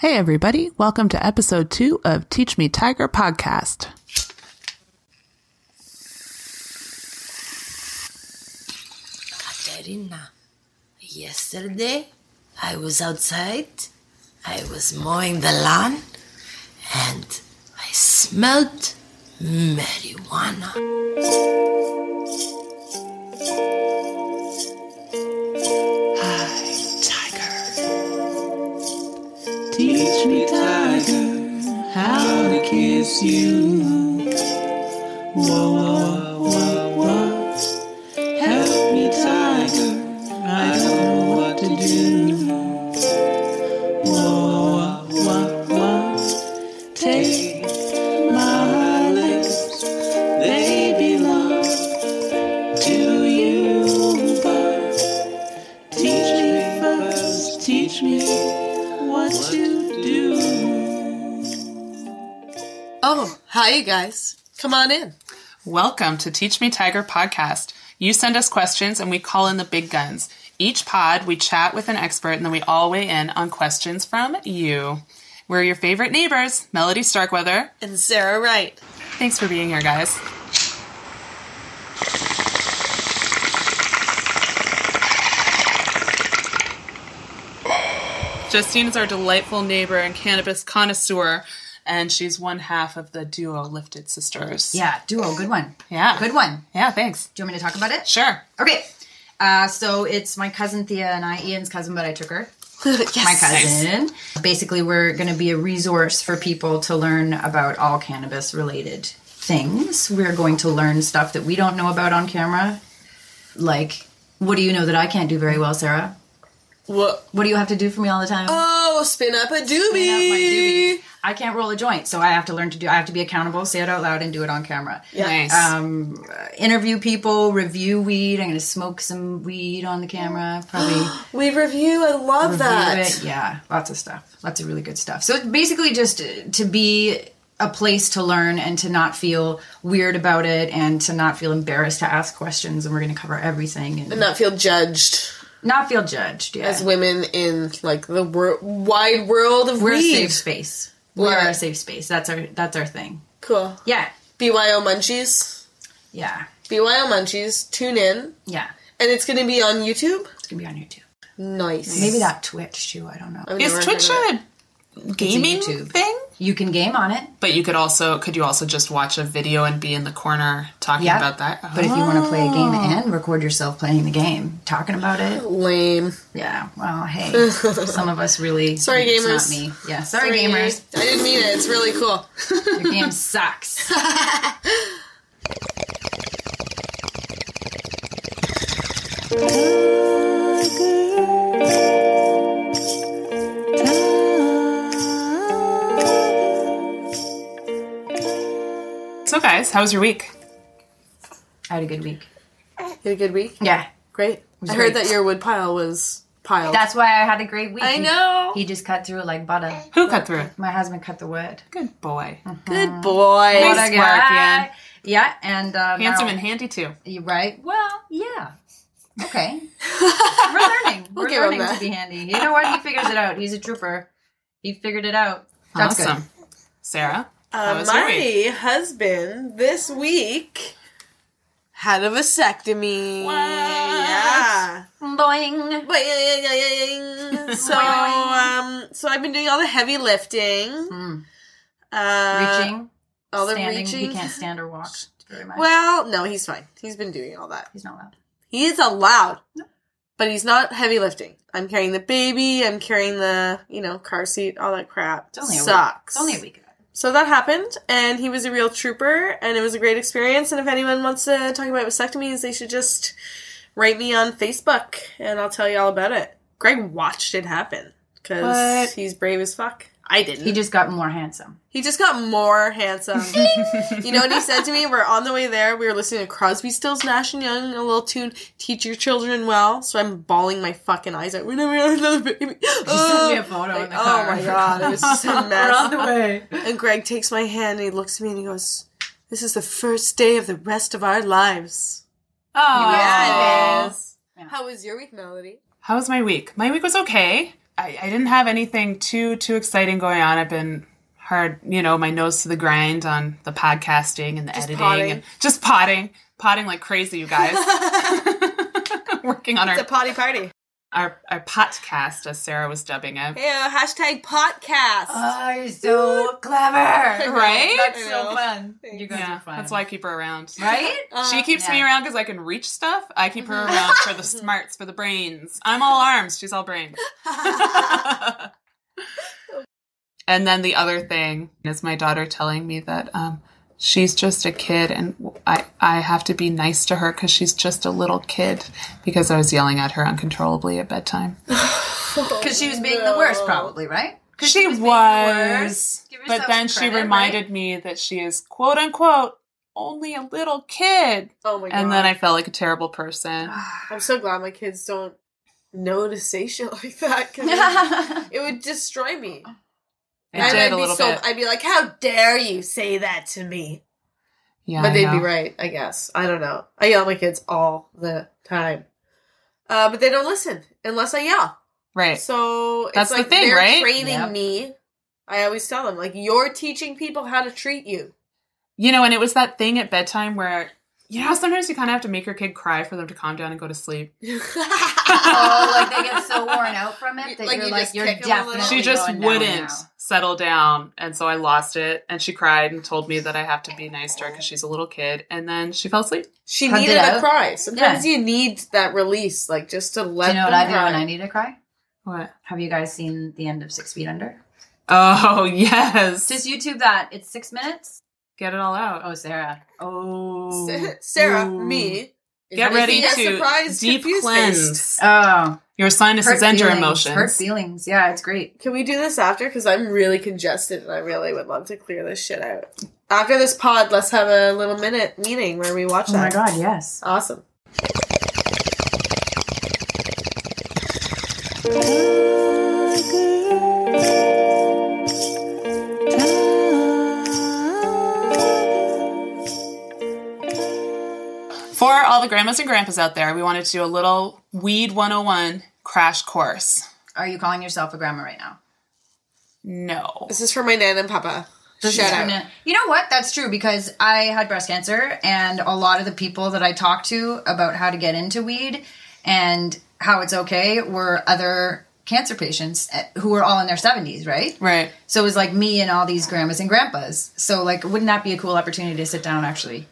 Hey, everybody. Welcome to episode two of Teach Me Tiger podcast. Katerina, yesterday I was outside, I was mowing the lawn, and I smelled marijuana. Teach me, how to kiss you. Whoa, whoa, You guys. Come on in. Welcome to Teach Me Tiger podcast. You send us questions and we call in the big guns. Each pod, we chat with an expert and then we all weigh in on questions from you. We're your favorite neighbors, Melody Starkweather. And Sarah Wright. Thanks for being here, guys. Justine is our delightful neighbor and cannabis connoisseur, and she's one half of the duo Lifted Sisters. Yeah, duo, good one. Yeah. Good one. Yeah, thanks. Do you want me to talk about it? Sure. Okay. Uh, so it's my cousin Thea and I, Ian's cousin, but I took her. yes. My cousin. Basically, we're going to be a resource for people to learn about all cannabis related things. We're going to learn stuff that we don't know about on camera. Like, what do you know that I can't do very well, Sarah? What? What do you have to do for me all the time? Oh, spin up a doobie. Clean up my doobies. I can't roll a joint, so I have to learn to do. I have to be accountable, say it out loud, and do it on camera. Nice. um, interview people, review weed. I'm going to smoke some weed on the camera. Probably We review. I love review that. it. Yeah, lots of stuff. Lots of really good stuff. So it's basically just to be a place to learn and to not feel weird about it and to not feel embarrassed to ask questions. And we're going to cover everything and, And not feel judged not feel judged. Yeah. as women in like the wor- wide world of we're a weed. safe space. We're Yeah. a safe space. That's our that's our thing. Cool. Yeah. BYO Munchies. Yeah. BYO Munchies. Tune in. Yeah. And it's going to be on YouTube. It's going to be on YouTube. Nice. Maybe that Twitch too. I don't know. I've Is never Twitch of it. a gaming thing? You can game on it. But you could also could you also just watch a video and be in the corner talking Yeah. about that? But if you want to play a game oh. and record yourself playing the game, talking about it, Lame. yeah. Well, hey, some of us really. Sorry, gamers. Not me. Yeah. Sorry, gamers. I didn't mean it. It's really cool. Your game sucks. guys, how was your week? I had a good week. You had a good week? Yeah. Great. was I heard great. that your wood pile was piled. That's why I had a great week. I know. He just cut through it like butter. Who cut through it? My husband cut the wood. Good boy. Good boy. What a work, guy. Ian. Yeah, and uh, Handsome now- and handy too. You right? Well, yeah. Okay. We're learning. We're give him learning to be handy. You know what? He figures it out. He's a trooper. He figured it out. That's awesome. Sarah, how Uh, my husband this week had a vasectomy. Yeah. good. Boing. Boing. so um so I've been doing all the heavy lifting. Hmm. Uh, Reaching. all the standing. reaching. He can't stand or walk very much. Well, no, he's fine. He's been doing all that. he's not allowed. He is allowed. But he's not heavy lifting. I'm carrying the baby, I'm carrying the, you know, car seat, all that crap. It's only a Sucks. week. It's only a week. So that happened, and he was a real trooper, and it was a great experience. And if anyone wants to talk about vasectomies, they should just write me on Facebook, and I'll tell you all about it. Greg watched it happen because What? he's brave as fuck. I didn't. He just got more handsome. He just got more handsome. you know what he said to me? We're on the way there. We were listening to Crosby, Stills, Nash and Young, a little tune, "Teach Your Children Well." So I'm bawling my fucking eyes out. We're never gonna have another baby. sent me a photo in the Oh car. my god, it was just a mess. way. And Greg takes my hand and he looks at me and he goes, "This is the first day of the rest of our lives." Oh, Yeah, it is. How was your week, Melody? How was my week? My week was okay. I, I didn't have anything too too exciting going on. I've been hard, you know, my nose to the grind on the podcasting and the editing potting. and just potting, potting like crazy, you guys. Working on It's our a potty party. Our our podcast, as Sarah was dubbing it. Yeah, hashtag podcast. Oh, you're so clever. Right? That's so fun. You guys Yeah, are fun. that's why I keep her around. Right? she keeps me around because I can reach stuff. I keep her around for the smarts, for the brains. I'm all arms. She's all brains. and then the other thing is my daughter telling me that um, she's just a kid, and I I have to be nice to her because she's just a little kid because I was yelling at her uncontrollably at bedtime. Oh, because she was being the worst, probably, right? 'Cause She being the was, worst. Give but yourself then some she credit, reminded me that she is quote unquote only a little kid. oh my god. And then I felt like a terrible person. I'm so glad my kids don't know to say shit like that because it would destroy me. It And did I'd a be little so bit. I'd be like, "How dare you say that to me?" Yeah, but I they'd be right, I guess. I don't know. I yell at my kids all the time, uh, but they don't listen unless I yell. Right. So That's it's the like thing, they're right? training Yep. me. I always tell them like, "You're teaching people how to treat you." You know, and it was that thing at bedtime where, you know, sometimes you kind of have to make your kid cry for them to calm down and go to sleep. oh, like they get so worn out from it that Like you're you like you're kick 'em a little? definitely. she just going wouldn't now. settle down. And so I lost it. And she cried and told me that I have to be nice to her because she's a little kid. And then she fell asleep. she Hugged needed it a cry. Sometimes you need that release, like just to let. Do you know what them I do when. I need to cry? What? Have you guys seen the end of Six Feet Under? Oh, yes. Just YouTube that. It's six minutes. Get it all out. Oh, Sarah. Oh, Sa- Sarah, Ooh. me. Get ready to surprise deep confused cleanse face. oh, your sinuses and your feelings, emotions. Hurt feelings. Yeah, it's great. Can we do this after? Because I'm really congested and I really would love to clear this shit out. After this pod, let's have a little minute meeting where we watch Oh my god, yes. Awesome. All the grandmas and grandpas out there, we wanted to do a little Weed 101 crash course. Are you calling yourself a grandma right now? No. This is for my nan and papa. This Shout out. gonna- You know what? That's true because I had breast cancer, and a lot of the people that I talked to about how to get into weed and how it's okay were other cancer patients eh, who were all in their 70s, right? Right. So it was like me and all these grandmas and grandpas. So, like, wouldn't that be a cool opportunity to sit down actually?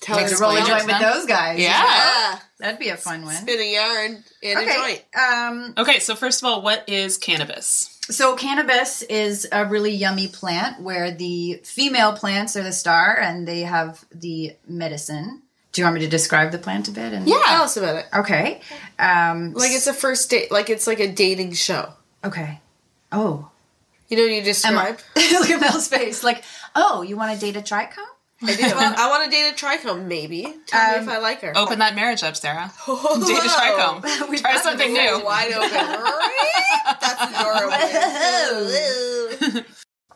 Tell Like to roll a explain joint with then. those guys. Yeah. Yeah. That'd be a fun one. Spin a yarn and a Okay. joint. Um, Okay, so first of all, what is cannabis? So cannabis is a really yummy plant where the female plants are the star and they have the medicine. Do you want me to describe the plant a bit? And yeah, Tell us about it. Okay. Um Like it's a first date, like it's like a dating show. okay. Oh. You know, you describe. Look at Mel's face. Like, oh, you want to date a trichome? I do. I want to date a trichome, maybe. Tell me Um, if I like her. Open that marriage up, Sarah. Whoa. Date a trichome. We've Try something new. Wide open. That's adorable.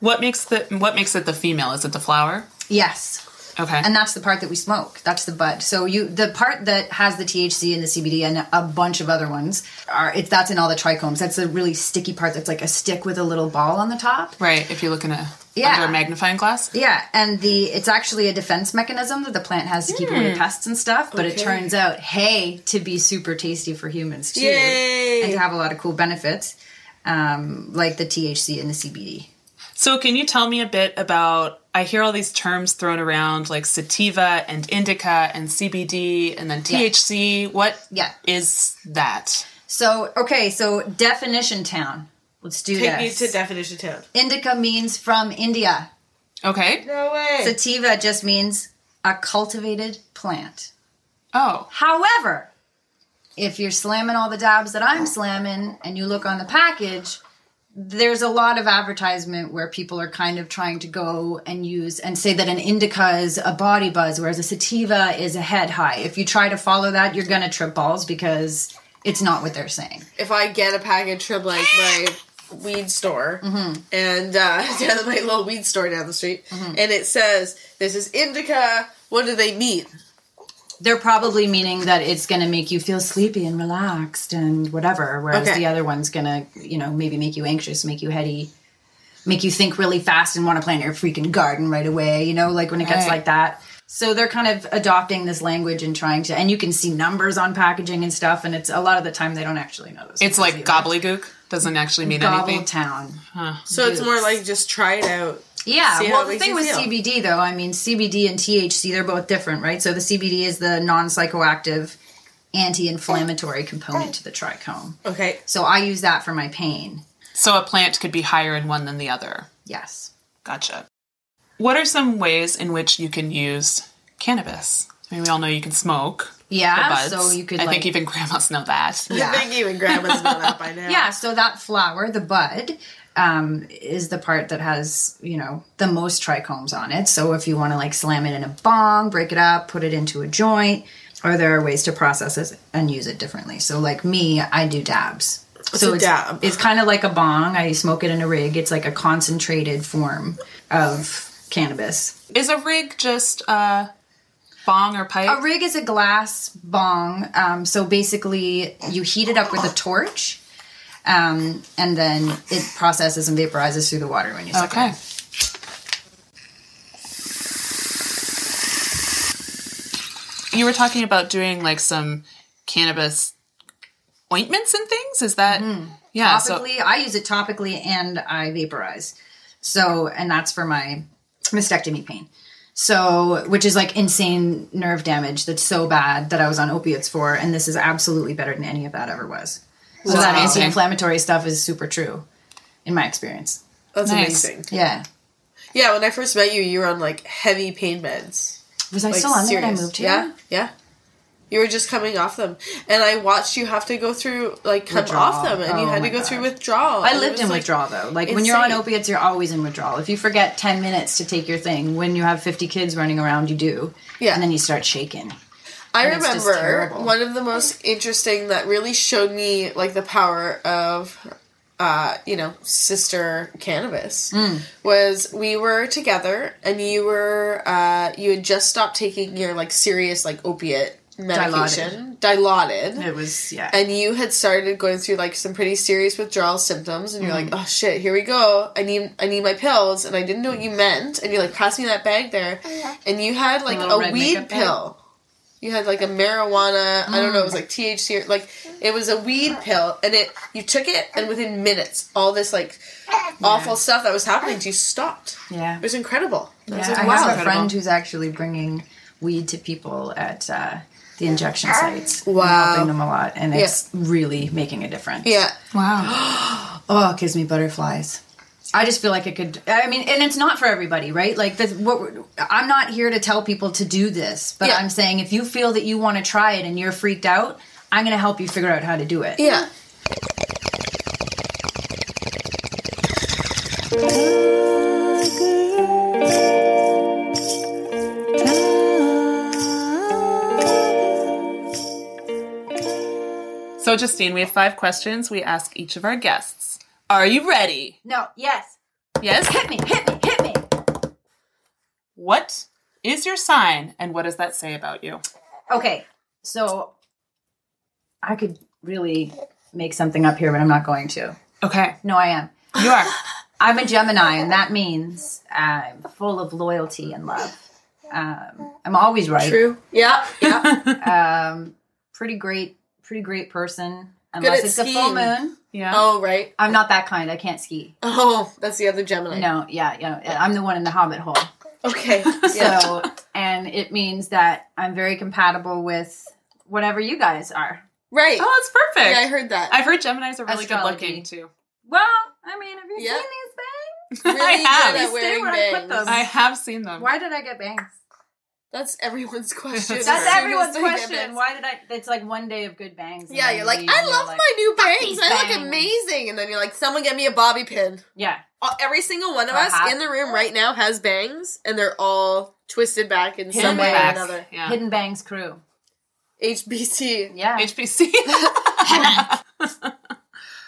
What makes the what makes it the female? Is it the flower? Yes. Okay. And that's the part that we smoke. That's the bud. So you the part that has the THC and the CBD and a bunch of other ones are it's that's in all the trichomes. That's the really sticky part that's like a stick with a little ball on the top. right. If you look in a Yeah. under a magnifying glass. Yeah, and the it's actually a defense mechanism that the plant has to keep away pests and stuff. But it turns out, hey, to be super tasty for humans too, Yay. and to have a lot of cool benefits, um, like the THC and the CBD. So can you tell me a bit about I hear all these terms thrown around like sativa and indica and CBD and then THC. What Yeah. is that? So okay, so definition town. Let's do Take me to definition town. Indica means from India. Okay. No way. Sativa just means a cultivated plant. Oh. However, if you're slamming all the dabs that I'm slamming and you look on the package, there's a lot of advertisement where people are kind of trying to go and use and say that an indica is a body buzz, whereas a sativa is a head high. If you try to follow that, you're gonna trip balls because it's not what they're saying. if I get a package from like my weed store and uh, down at my little weed store down the street, and it says this is indica. What do they mean? they're probably meaning that it's going to make you feel sleepy and relaxed and whatever, whereas Okay. the other one's going to, you know, maybe make you anxious, make you heady, make you think really fast and want to plant your freaking garden right away, you know, like when it gets Right. like that. So they're kind of adopting this language and trying to, and you can see numbers on packaging and stuff, and it's a lot of the time they don't actually know those. It's like either. gobbledygook. Doesn't actually mean anything. Gobble Town. So it's more like just try it out. Yeah, See well, the thing with feel. CBD though, I mean, CBD and THC, they're both different, right? So the CBD is the non psychoactive anti inflammatory component to the trichome. Okay. So I use that for my pain. So a plant could be higher in one than the other. Yes. Gotcha. What are some ways in which you can use cannabis? I mean, we all know you can smoke. The Yeah, so you could I like. think even grandmas know that. Yeah. I think even grandma's know that by now. yeah, so that flower, the bud, um, is the part that has, you know, the most trichomes on it. So if you want to like slam it in a bong, break it up, put it into a joint, or there are ways to process it and use it differently. So like me, I do dabs. so a it's, dab? it's kind of like a bong. I smoke it in a rig. It's like a concentrated form of cannabis. Is a rig just a bong or pipe? A rig is a glass bong. Um, so basically, you heat it up with a torch, um, and then it processes and vaporizes through the water when you suck it. okay. it. You were talking about doing like some cannabis ointments and things. Is that yeah? So Topically, I use it topically and I vaporize. So, and that's for my mastectomy pain. So, which is like insane nerve damage that's so bad that I was on opiates for, and this is absolutely better than any of that ever was. So That's that anti-inflammatory stuff is super true, in my experience. That's Nice. amazing. Yeah. Yeah, when I first met you, you were on like heavy pain meds. Was I Like still on there when I moved here? Yeah, yeah. You were just coming off them, and I watched you have to go through like come Withdrawal. off them, and you Oh had to go God. through withdrawal. I lived in like, withdrawal though. Like when you're on opiates, you're always in withdrawal. If you forget 10 minutes to take your thing, when you have 50 kids running around, you do. Yeah. And then you start shaking. I and remember one of the most interesting that really showed me like the power of uh, you know, sister cannabis Mm. was we were together and you were uh you had just stopped taking your like serious like opiate medication. dilated. It was, yeah. and you had started going through like some pretty serious withdrawal symptoms and you're Mm-hmm. like oh shit here we go i need i need my pills and i didn't know what you meant and you're like pass me that bag there and you had like little a weed makeup bag. pill you had like a marijuana i don't know it was like thc or like it was a weed pill and it you took it and within minutes all this like awful stuff that was happening to you stopped yeah. it was incredible I was Yeah, like, I wow. have a incredible. friend who's actually bringing weed to people at uh, the injection sites. and Wow. helping them a lot. And it's really making a difference. yeah wow. Oh, it gives me butterflies. I just feel like it could. I mean, and it's not for everybody, right? Like, the, what we're- I'm not here to tell people to do this, but Yeah. I'm saying if you feel that you want to try it and you're freaked out, I'm going to help you figure out how to do it. yeah So Justine, we have five questions we ask each of our guests. Are you ready? No, yes. Yes. Hit me, hit me, hit me. What is your sign, and what does that say about you? Okay, so I could really make something up here, but I'm not going to. Okay, No, I am. you are. I'm a Gemini, and that means I'm full of loyalty and love. Um, I'm always right. true yeah yeah Um, pretty great, pretty great person. Good Unless at it's a full skiing. moon. Yeah. oh right I'm not that kind. I can't ski. oh that's the other gemini No, yeah, yeah. I'm the one in the hobbit hole. okay yeah. So, and it means that I'm very compatible with whatever you guys are. right Oh, that's perfect. Yeah, I heard that. I've heard Gemini's are really Astrology. good looking too. Well, I mean, have you Yeah. seen these bangs? really I good have. at stay wearing where I put them. I have seen them. Why did I get bangs? That's everyone's question. That's as That's soon as everyone's question. Why did I? It's like one day of good bangs. Yeah, you're like, I love like, my new bangs. these I look bangs." amazing. And then you're like, someone get me a bobby pin. Yeah, Uh, Every single one of Or a us hat. in the room right now has bangs, and they're all twisted back in some way bangs. or another. Yeah. Hidden Bangs crew. HBC. Yeah. HBC.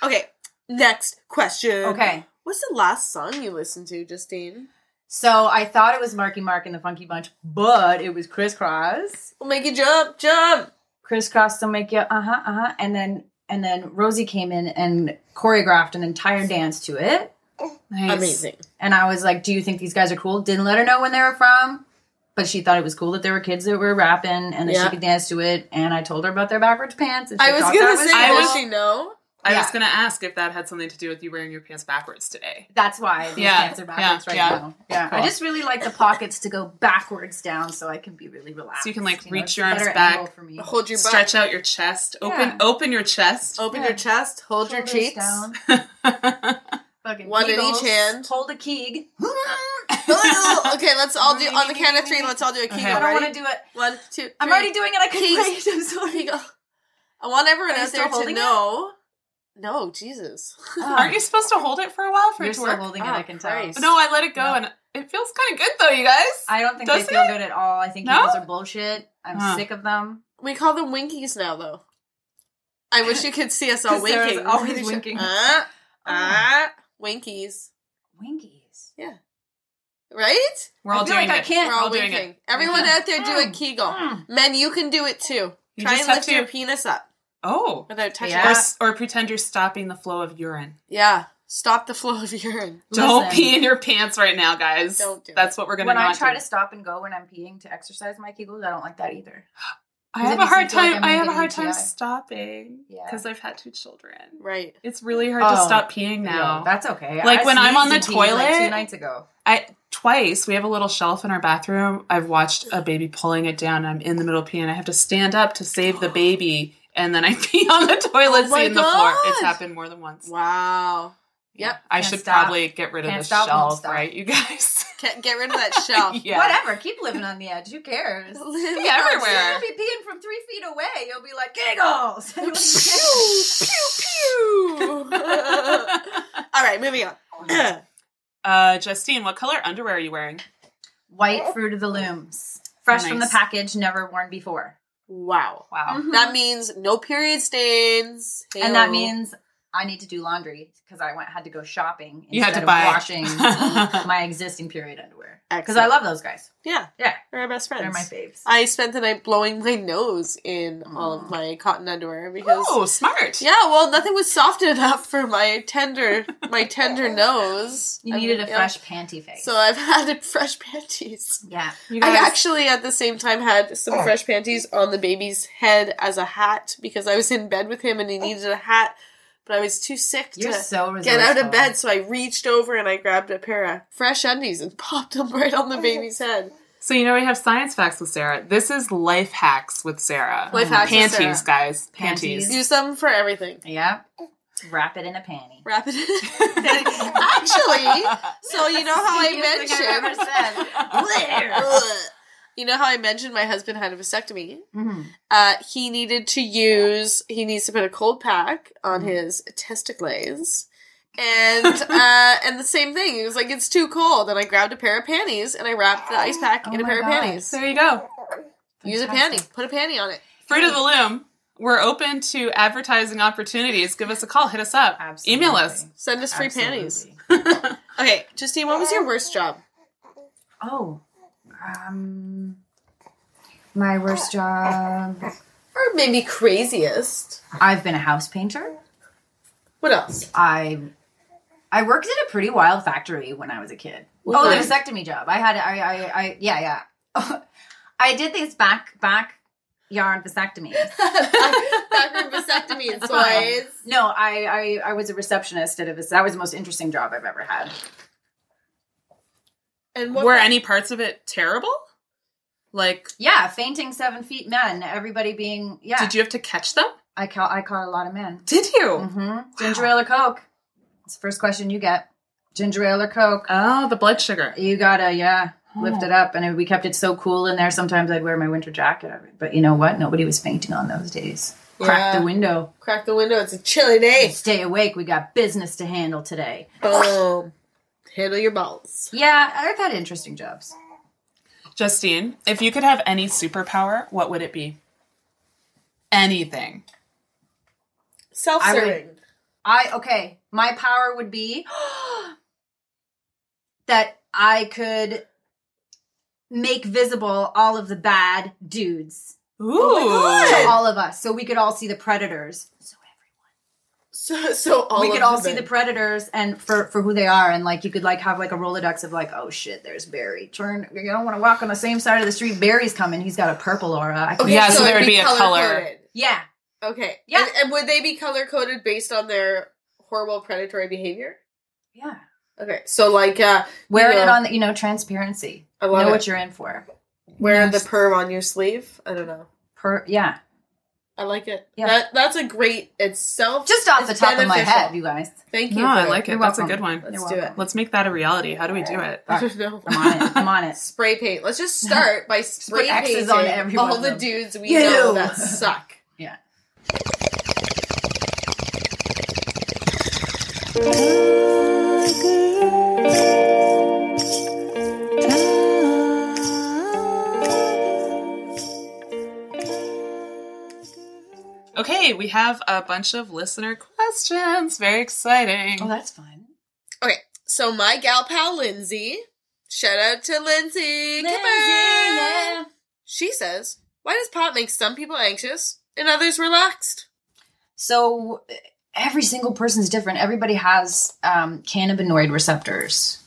Okay, next question. okay. What's the last song you listened to, Justine? So I thought it was Marky Mark and the Funky Bunch, but it was Kris Kross. We'll make you jump, jump. Kris Kross will make you uh huh uh huh, and then and then Rosie came in and choreographed an entire dance to it. Nice. Amazing. And I was like, "Do you think these guys are cool?" Didn't let her know when they were from, but she thought it was cool that there were kids that were rapping and that Yeah. she could dance to it. And I told her about their backwards pants. And she I was gonna say, I does she know? I was going to ask if that had something to do with you wearing your pants backwards today. That's why these Yeah, pants are backwards yeah, right yeah. now. Yeah, Cool. I just really like the pockets to go backwards down, so I can be really relaxed. So you can, like, know, reach it's your arms back. for me. Hold your butt. Stretch out your chest. Open Yeah. open your chest. Open Yeah. your chest. Hold your Shoulders cheeks. down. Fucking One in each hand. Hold a keeg. Okay, let's all do on the count of three. Let's all do a kegel. Okay. I don't Ready? want to do it. One, two. I'm already doing it. I can't. I'm sorry. Kegel. I want everyone Are you out there to know. it? Know. No, Jesus. Aren't you supposed to hold it for a while for You're it to still work? holding it. Oh, I can tell. Christ. No, I let it go No. and it feels kind of good though, you guys. I don't think Does they feel it? good at all. I think No? Kegels are bullshit. I'm Huh. sick of them. We call them winkies now, though. I wish you could see us all 'Cause Sarah's winking. always winking. Ah, ah, winkies. Winkies. Yeah. Right? We're all I feel doing like I it. can't- We're We're all all doing winking. it. Everyone Okay. out there do a Mm. kegel. Mm. Men, you can do it too. You Try just and have lift to- your penis up Oh. without touching Yeah. Or, it. or pretend you're stopping the flow of urine. Yeah. Stop the flow of urine. Don't Listen. pee in your pants right now, guys. Don't do That's what we're gonna When I try do. to stop and go when I'm peeing to exercise my Kegels, I don't like that either. I have a hard makes me feel like time. I'm I gonna have a hard time UTI. stopping Yeah. because I've had two children. Right. It's really hard to Oh. stop peeing now. Yeah, that's okay. Like, I when I'm on the and peed, like, toilet- two nights ago. I twice we have a little shelf in our bathroom. I've watched a baby pulling it down. I'm in the middle of peeing. I have to stand up to save the baby, and then I pee on the toilet Oh seat in the floor. It's happened more than once. Wow. Yep. I should stop. probably get rid of Can't the stop, shelf, right, you guys? Get, get rid of that shelf. yeah. Whatever. Keep living on the edge. Who cares? Live Pee everywhere. You'll be peeing from three feet away. You'll be like, giggles. Pew, pew. pew. All right, moving on. uh, Justine, what color underwear are you wearing? White Fruit of the Looms. Fresh from the package, never worn before. Wow. Wow. Mm-hmm. That means no period stains. And that means I need to do laundry because I went had to go shopping You had to buy- washing my existing period underwear. Because I love those guys. Yeah, Yeah, they're our best friends. they're my faves. I spent the night blowing my nose in all of my cotton underwear because Oh, smart. yeah, well, nothing was soft enough for my tender my tender nose. You needed a fresh panty face. So I've had fresh panties. yeah. You I actually, at the same time, had some fresh panties on the baby's head as a hat because I was in bed with him and he oh. needed a hat, but I was too sick You're to so get out of bed. So I reached over and I grabbed a pair of fresh undies and popped them right on the baby's head. so you know we have science facts with Sarah. This is life hacks with Sarah. Life mm, hacks with Panties, Sarah. guys. Panties. Panties. Use them for everything. Yeah. Wrap it in a panty. Wrap it. In a panty. Actually, so you know how I Sneakiest thing I've ever mentioned. You know how I mentioned my husband had a vasectomy. Mhm. Uh, he needed to use. He needs to put a cold pack on his testicles, and uh, and the same thing. He was like, "It's too cold," and I grabbed a pair of panties and I wrapped the ice pack Oh in a pair God. of panties. There you go. Use a panty. Put a panty on it. Fruit of the Loom. We're open to advertising opportunities. Give us a call. Hit us up. Absolutely. Email us. Send us free panties. Okay, Justine, what was your worst job? Oh. Um my worst job. Or maybe craziest? I've been a house painter. What else? I I worked at a pretty wild factory when I was a kid. Oh, the vasectomy job. I had I I, I yeah yeah. I did these back back yarn vasectomy. Backroom vasectomy toys. No, I, I I was a receptionist at a that was the most interesting job I've ever had. And what Were any parts of it terrible? Like, Yeah, fainting seven feet men. Everybody being yeah. did you have to catch them? I caught I caught a lot of men. Did you? Mm-hmm. Ginger ale or Coke? It's the first question you get. Ginger ale or Coke? Oh, the blood sugar. You gotta, yeah, lift Oh. it up. And we kept it so cool in there. Sometimes I'd wear my winter jacket. But you know what? Nobody was fainting on those days. Crack Yeah. the window. Crack the window. It's a chilly day. Stay awake. We got business to handle today. Boom. Handle your balls. Yeah, I've had interesting jobs. Justine, if you could have any superpower, what would it be? Anything. Self-serving. I okay. My power would be that I could make visible all of the bad dudes Ooh. Oh to all of us, so we could all see the predators. So So, so all we of could all the see the predators and for for who they are, and like you could like have like a rolodex of like, oh shit, there's Barry. Turn, you don't want to walk on the same side of the street. Barry's coming. He's got a purple aura. I can- Okay, Yeah, so there it'd would be a color. yeah, Okay. Yeah. And, and would they be color coded based on their horrible predatory behavior? yeah. Okay. So like uh Wearing it know, on, the, you know, transparency. I love know it. what you're in for. wearing Yes. the perm on your sleeve. I don't know. Per, yeah. I like it. Yeah. That that's a great itself. Just off the it's top of my beneficial. head, you guys. Thank you. No, I like it. You're That's a good one. Let's You're do welcome. it. Let's make that a reality. How do we do it? I don't know. I'm on it. I'm on it. Spray paint. Let's just start by spray X's painting on every all the dudes we You. know that suck. Yeah. Okay, we have a bunch of listener questions. Very exciting. Oh, that's fun. Okay, so my gal pal Lindsay, shout out to Lindsay. Come on. She says, "Why does pot make some people anxious and others relaxed?" So every single person's different. Everybody has um, cannabinoid receptors.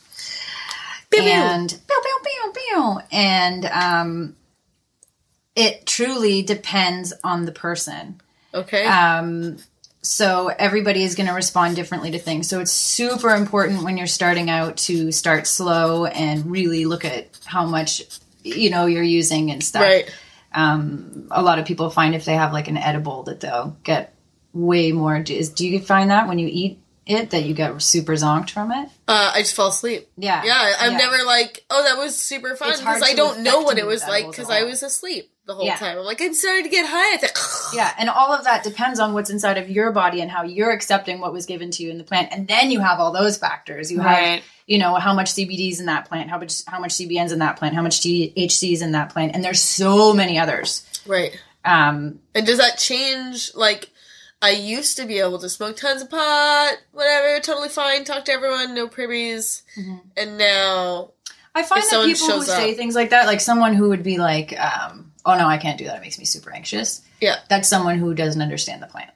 Pew, pew. and pew, pew, pew, pew. and um, it truly depends on the person. Okay. Um, so everybody is going to respond differently to things. So it's super important when you're starting out to start slow and really look at how much you know you're using and stuff. right. Um, a lot of people find if they have like an edible that they'll get way more. Do, do you find that when you eat it that you get super zonked from it? Uh, I just fall asleep. Yeah. Yeah, I'm Yeah. never like, oh, that was super fun because I don't know what it was like because I was asleep the whole Yeah. time. I'm like, I'm starting to get high. It's like, Yeah, and all of that depends on what's inside of your body and how you're accepting what was given to you in the plant. And then you have all those factors. You have, Right. you know, how much CBD's in that plant, how much how much CBN's in that plant, how much THC's in that plant, and there's so many others. right. Um, And does that change? Like, I used to be able to smoke tons of pot, whatever, totally fine, talk to everyone, no privys, and now, I find that people who shows say up. things like that, like someone who would be like, um, "Oh no, I can't do that. It makes me super anxious." yeah, That's someone who doesn't understand the plant.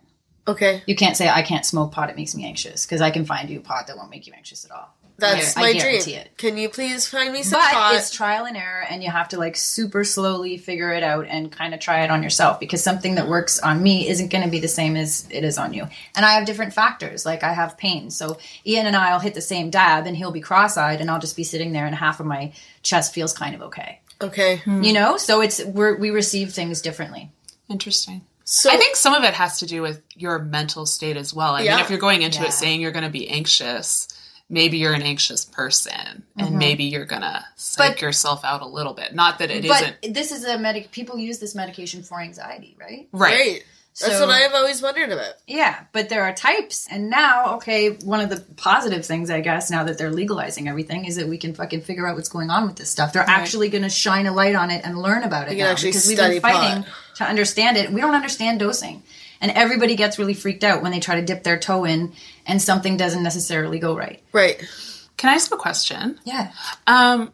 okay, You can't say, "I can't smoke pot. It makes me anxious," because I can find you pot that won't make you anxious at all. that's I my guarantee dream. it. Can you please find me some but pot? it's trial and error and you have to like super slowly figure it out and kind of try it on yourself because something that works on me isn't going to be the same as it is on you and i have different factors like i have pain so ian and i'll hit the same dab and he'll be cross-eyed and i'll just be sitting there and half of my chest feels kind of okay okay, you know so it's we're, we receive things differently Interesting. so I think some of it has to do with your mental state as well. I Yeah. mean, if you're going into Yeah. it saying you're going to be anxious, maybe you're an anxious person and mm-hmm. maybe you're going to psych But- yourself out a little bit. Not that it but not this is a medic people use this medication for anxiety right right. Right. That's So- what I've always wondered about. Yeah, but there are types. And now, okay, one of the positive things, I guess, now that they're legalizing everything, is that we can fucking figure out what's going on with this stuff. They're actually going to shine a light on it and learn about it can now actually because we've been fighting pot. to understand it. We don't understand dosing. And everybody gets really freaked out when they try to dip their toe in and something doesn't necessarily go right. Right. Can I ask a question? Yeah. Um,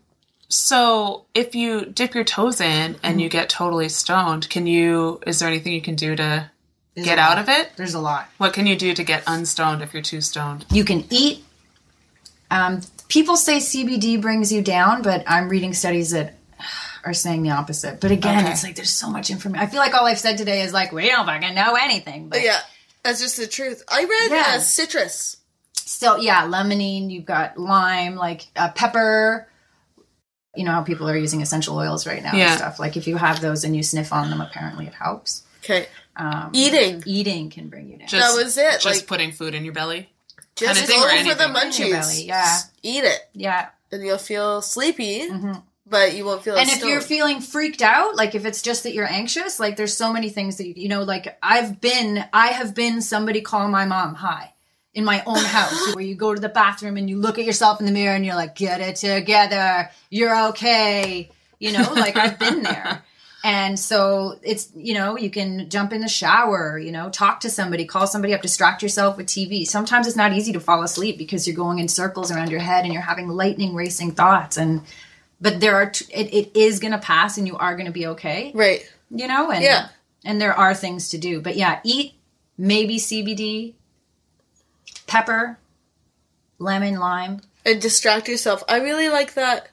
so if you dip your toes in and you get totally stoned, can you, is there anything you can do to get out lot. of it? There's a lot. What can you do to get unstoned if you're too stoned? You can eat. Um, people say CBD brings you down, but I'm reading studies that are saying the opposite. But again, Okay. it's like there's so much information. I feel like all I've said today is like we don't fucking know anything. But Yeah. That's just the truth. I read Yeah. uh, citrus. still, yeah, limonene. You've got lime, like uh, pepper. You know how people are using essential oils right now Yeah. and stuff. Like if you have those and you sniff on them, apparently it helps. Okay. Um, Eating. eating can bring you down. Just, That was it, Just like- putting food in your belly? Just Kinda thing go for the anything. Your munchies. belly, yeah. Just eat it. yeah, And you'll feel sleepy, but you won't feel and as if you're feeling freaked out like if it's just that you're anxious like there's so many things that you, you know like i've been i have been somebody call my mom hi in my own house where you go to the bathroom and you look at yourself in the mirror and you're like get it together you're okay you know like i've been there And so it's, you know, you can jump in the shower, you know, talk to somebody, call somebody up, distract yourself with TV. Sometimes it's not easy to fall asleep because you're going in circles around your head and you're having lightning racing thoughts. And, but there are, t- it, it is going to pass and you are going to be okay, Right. you know? And, Yeah. and there are things to do. But yeah, eat maybe CBD, pepper, lemon, lime. And distract yourself. I really like that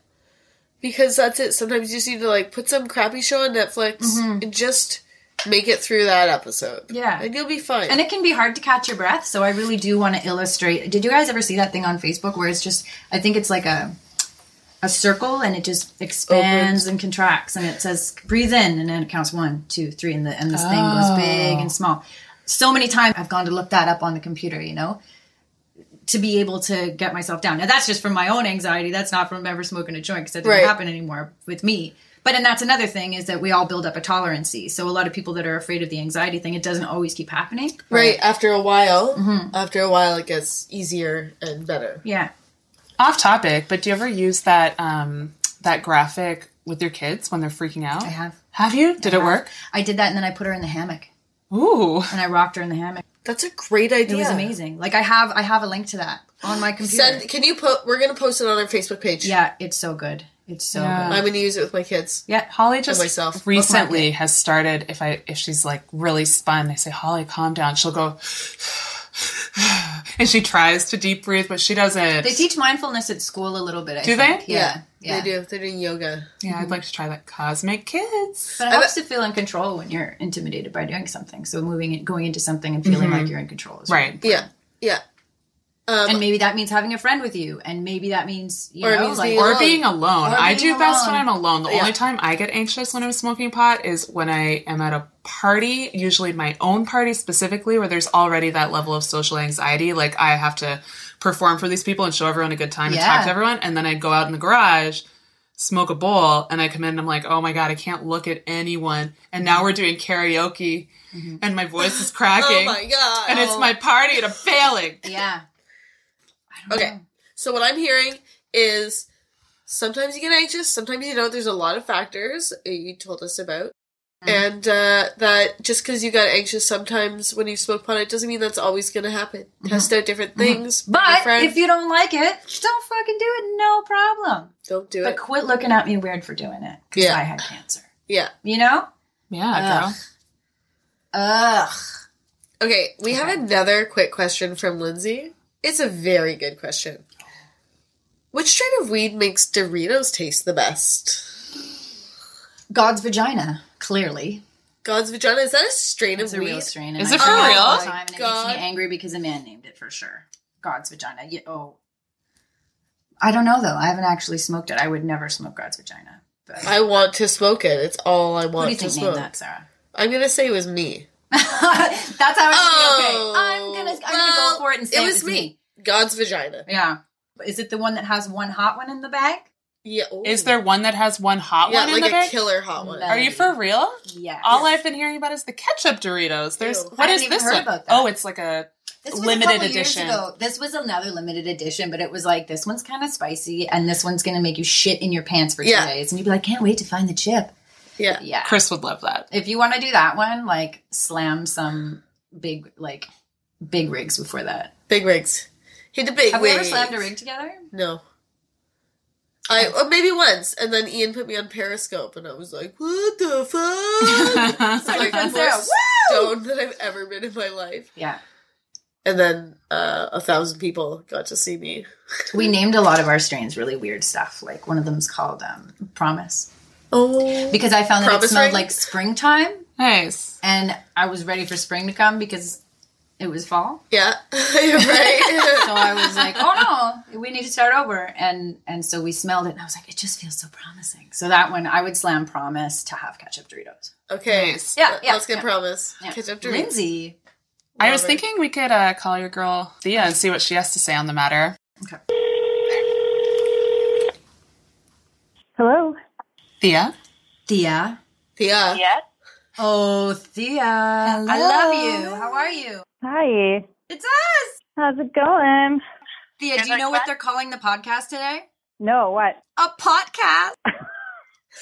because that's it. Sometimes you just need to like put some crappy show on Netflix and just make it through that episode. Mm-hmm. Yeah. And you'll be fine. And it can be hard to catch your breath. So I really do want to illustrate. Did you guys ever see that thing on Facebook where it's just, I think it's like a, a circle and it just expands and contracts and it says breathe in and then it counts one, two, three, and the and this thing goes big and small. So many times I've gone to look that up on the computer, you know, to be able to get myself down. Now that's just from my own anxiety. That's not from ever smoking a joint because that doesn't Right. happen anymore with me. But and that's another thing is that we all build up a tolerancy. So a lot of people that are afraid of the anxiety thing, it doesn't always keep happening. right after a while, Mm-hmm. after a while, it gets easier and better. Yeah. Off topic, but do you ever use that um, that graphic with your kids when they're freaking out? I have. Have you? Did it work? I did that and then I put her in the hammock Ooh. and I rocked her in the hammock. That's a great idea. It was amazing. Like I have I have a link to that on my computer. Send. Can you put? We're gonna post it on our Facebook page. yeah, it's so good. It's so Yeah. good. I'm gonna use it with my kids. Yeah. Holly just myself. recently has started. If I if she's like really spun, I say, "Holly, calm down." She'll go, and she tries to deep breathe, but she doesn't. They teach mindfulness at school a little bit. I Do think. they? Yeah. Yeah. They do. They're doing yoga. yeah, I'd like to try that. Cosmic kids. But it helps to feel in control when you're intimidated by doing something. So moving it, going into something and feeling mm-hmm. like you're in control is Right. Yeah. Yeah. Um, And maybe that means having a friend with you, and maybe that means you Or know, means like being Or alone. being alone. Or I being do best when. I'm alone. The Yeah. only time I get anxious when I'm smoking pot is when I am at a party, usually my own party specifically, where there's already that level of social anxiety. Like I have to perform for these people and show everyone a good time and talk to everyone. And then I go out in the garage, smoke a bowl, and I come in and I'm like, oh my God, I can't look at anyone. And now we're doing karaoke and my voice is cracking. oh my god. and it's my party and I'm failing. yeah. I don't Okay. So what I'm hearing is sometimes you get anxious, sometimes you don't. There's a lot of factors uh, you told us about. Mm-hmm. And uh, that just because you got anxious sometimes when you smoke pot, it doesn't mean that's always going to happen. Test out different things. Mm-hmm. But friend. if you don't like it, don't fucking do it. No problem. don't do But it. But quit looking at me weird for doing it because Yeah. I had cancer. Yeah. You know? Yeah, girl. Ugh. Okay, we have another quick question from Lindsay. It's a very good question. Which strain of weed makes Doritos taste the best? God's vagina, clearly. God's vagina is that a strain of weed? It's of a weed? real strain. Is it for real? all the oh time, and it God. makes me angry because a man named it for sure. God's vagina. Yeah, oh. I don't know though. I haven't actually smoked it. I would never smoke God's vagina. But I want to smoke it. It's all I want. who do want you to think smoke. named that, Sarah? I'm gonna say it was me. That's how it should Oh, be okay. Oh, I'm gonna I'm gonna go for it and say it was me. God's vagina. Yeah. Is it the one that has one hot one in the bag? Yeah. ooh. Is there one that has one hot yeah, one in like the a bag? killer hot one? Are you for real? Yeah. All I've been hearing about is the ketchup Doritos. There's Ew. what I is even this heard one? about that. Oh, it's like a This was limited a edition. Years ago. This was another limited edition, but it was like this one's kind of spicy, and this one's gonna make you shit in your pants for Yeah. two days, and you'd be like, can't wait to find the chip. Yeah. Yeah. Chris would love that. If you want to do that one, like slam some big like big rigs before that. Big rigs. Hit the big Have we ever slammed a rig together? No. I well, maybe once, and then Ian put me on Periscope, and I was like, "What the fuck?" It's like the most stoned that I've ever been in my life. Yeah. And then uh, a thousand people got to see me. We named a lot of our strains really weird stuff. Like one of them's called um, Promise Oh, because I found that it smelled ring? like springtime, nice. and I was ready for spring to come because it was fall. yeah, You're right. So I was like, "Oh no, we need to start over." And and so we smelled it, and I was like, "It just feels so promising." So that one, I would slam Promise to have ketchup Doritos. okay, Nice. Yeah, yeah, let's get yeah. promise. Yeah. Ketchup Doritos. Lindsay. I was thinking we could uh, call your girl Thea and see what she has to say on the matter. Okay. Hello. Thea? Thea. Yeah. Yes. Oh, Thea. I love you. How are you? Hi. It's us. How's it going? Thea, do you know what they're calling the podcast today? No, what? A podcast.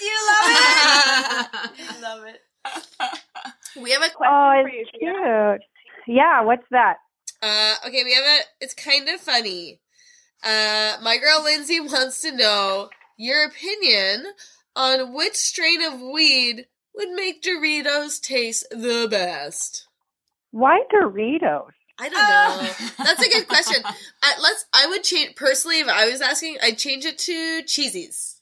You love it. I love it. We have a question Oh, for you. it's Tia. cute. Yeah, what's that? Uh, okay, we have a. It's kind of funny. Uh, my girl Lindsay wants to know your opinion on which strain of weed would make Doritos taste the best. Why Doritos? I don't know. Ah. That's a good question. I, let's. I would change personally if I was asking. I'd change it to cheesies.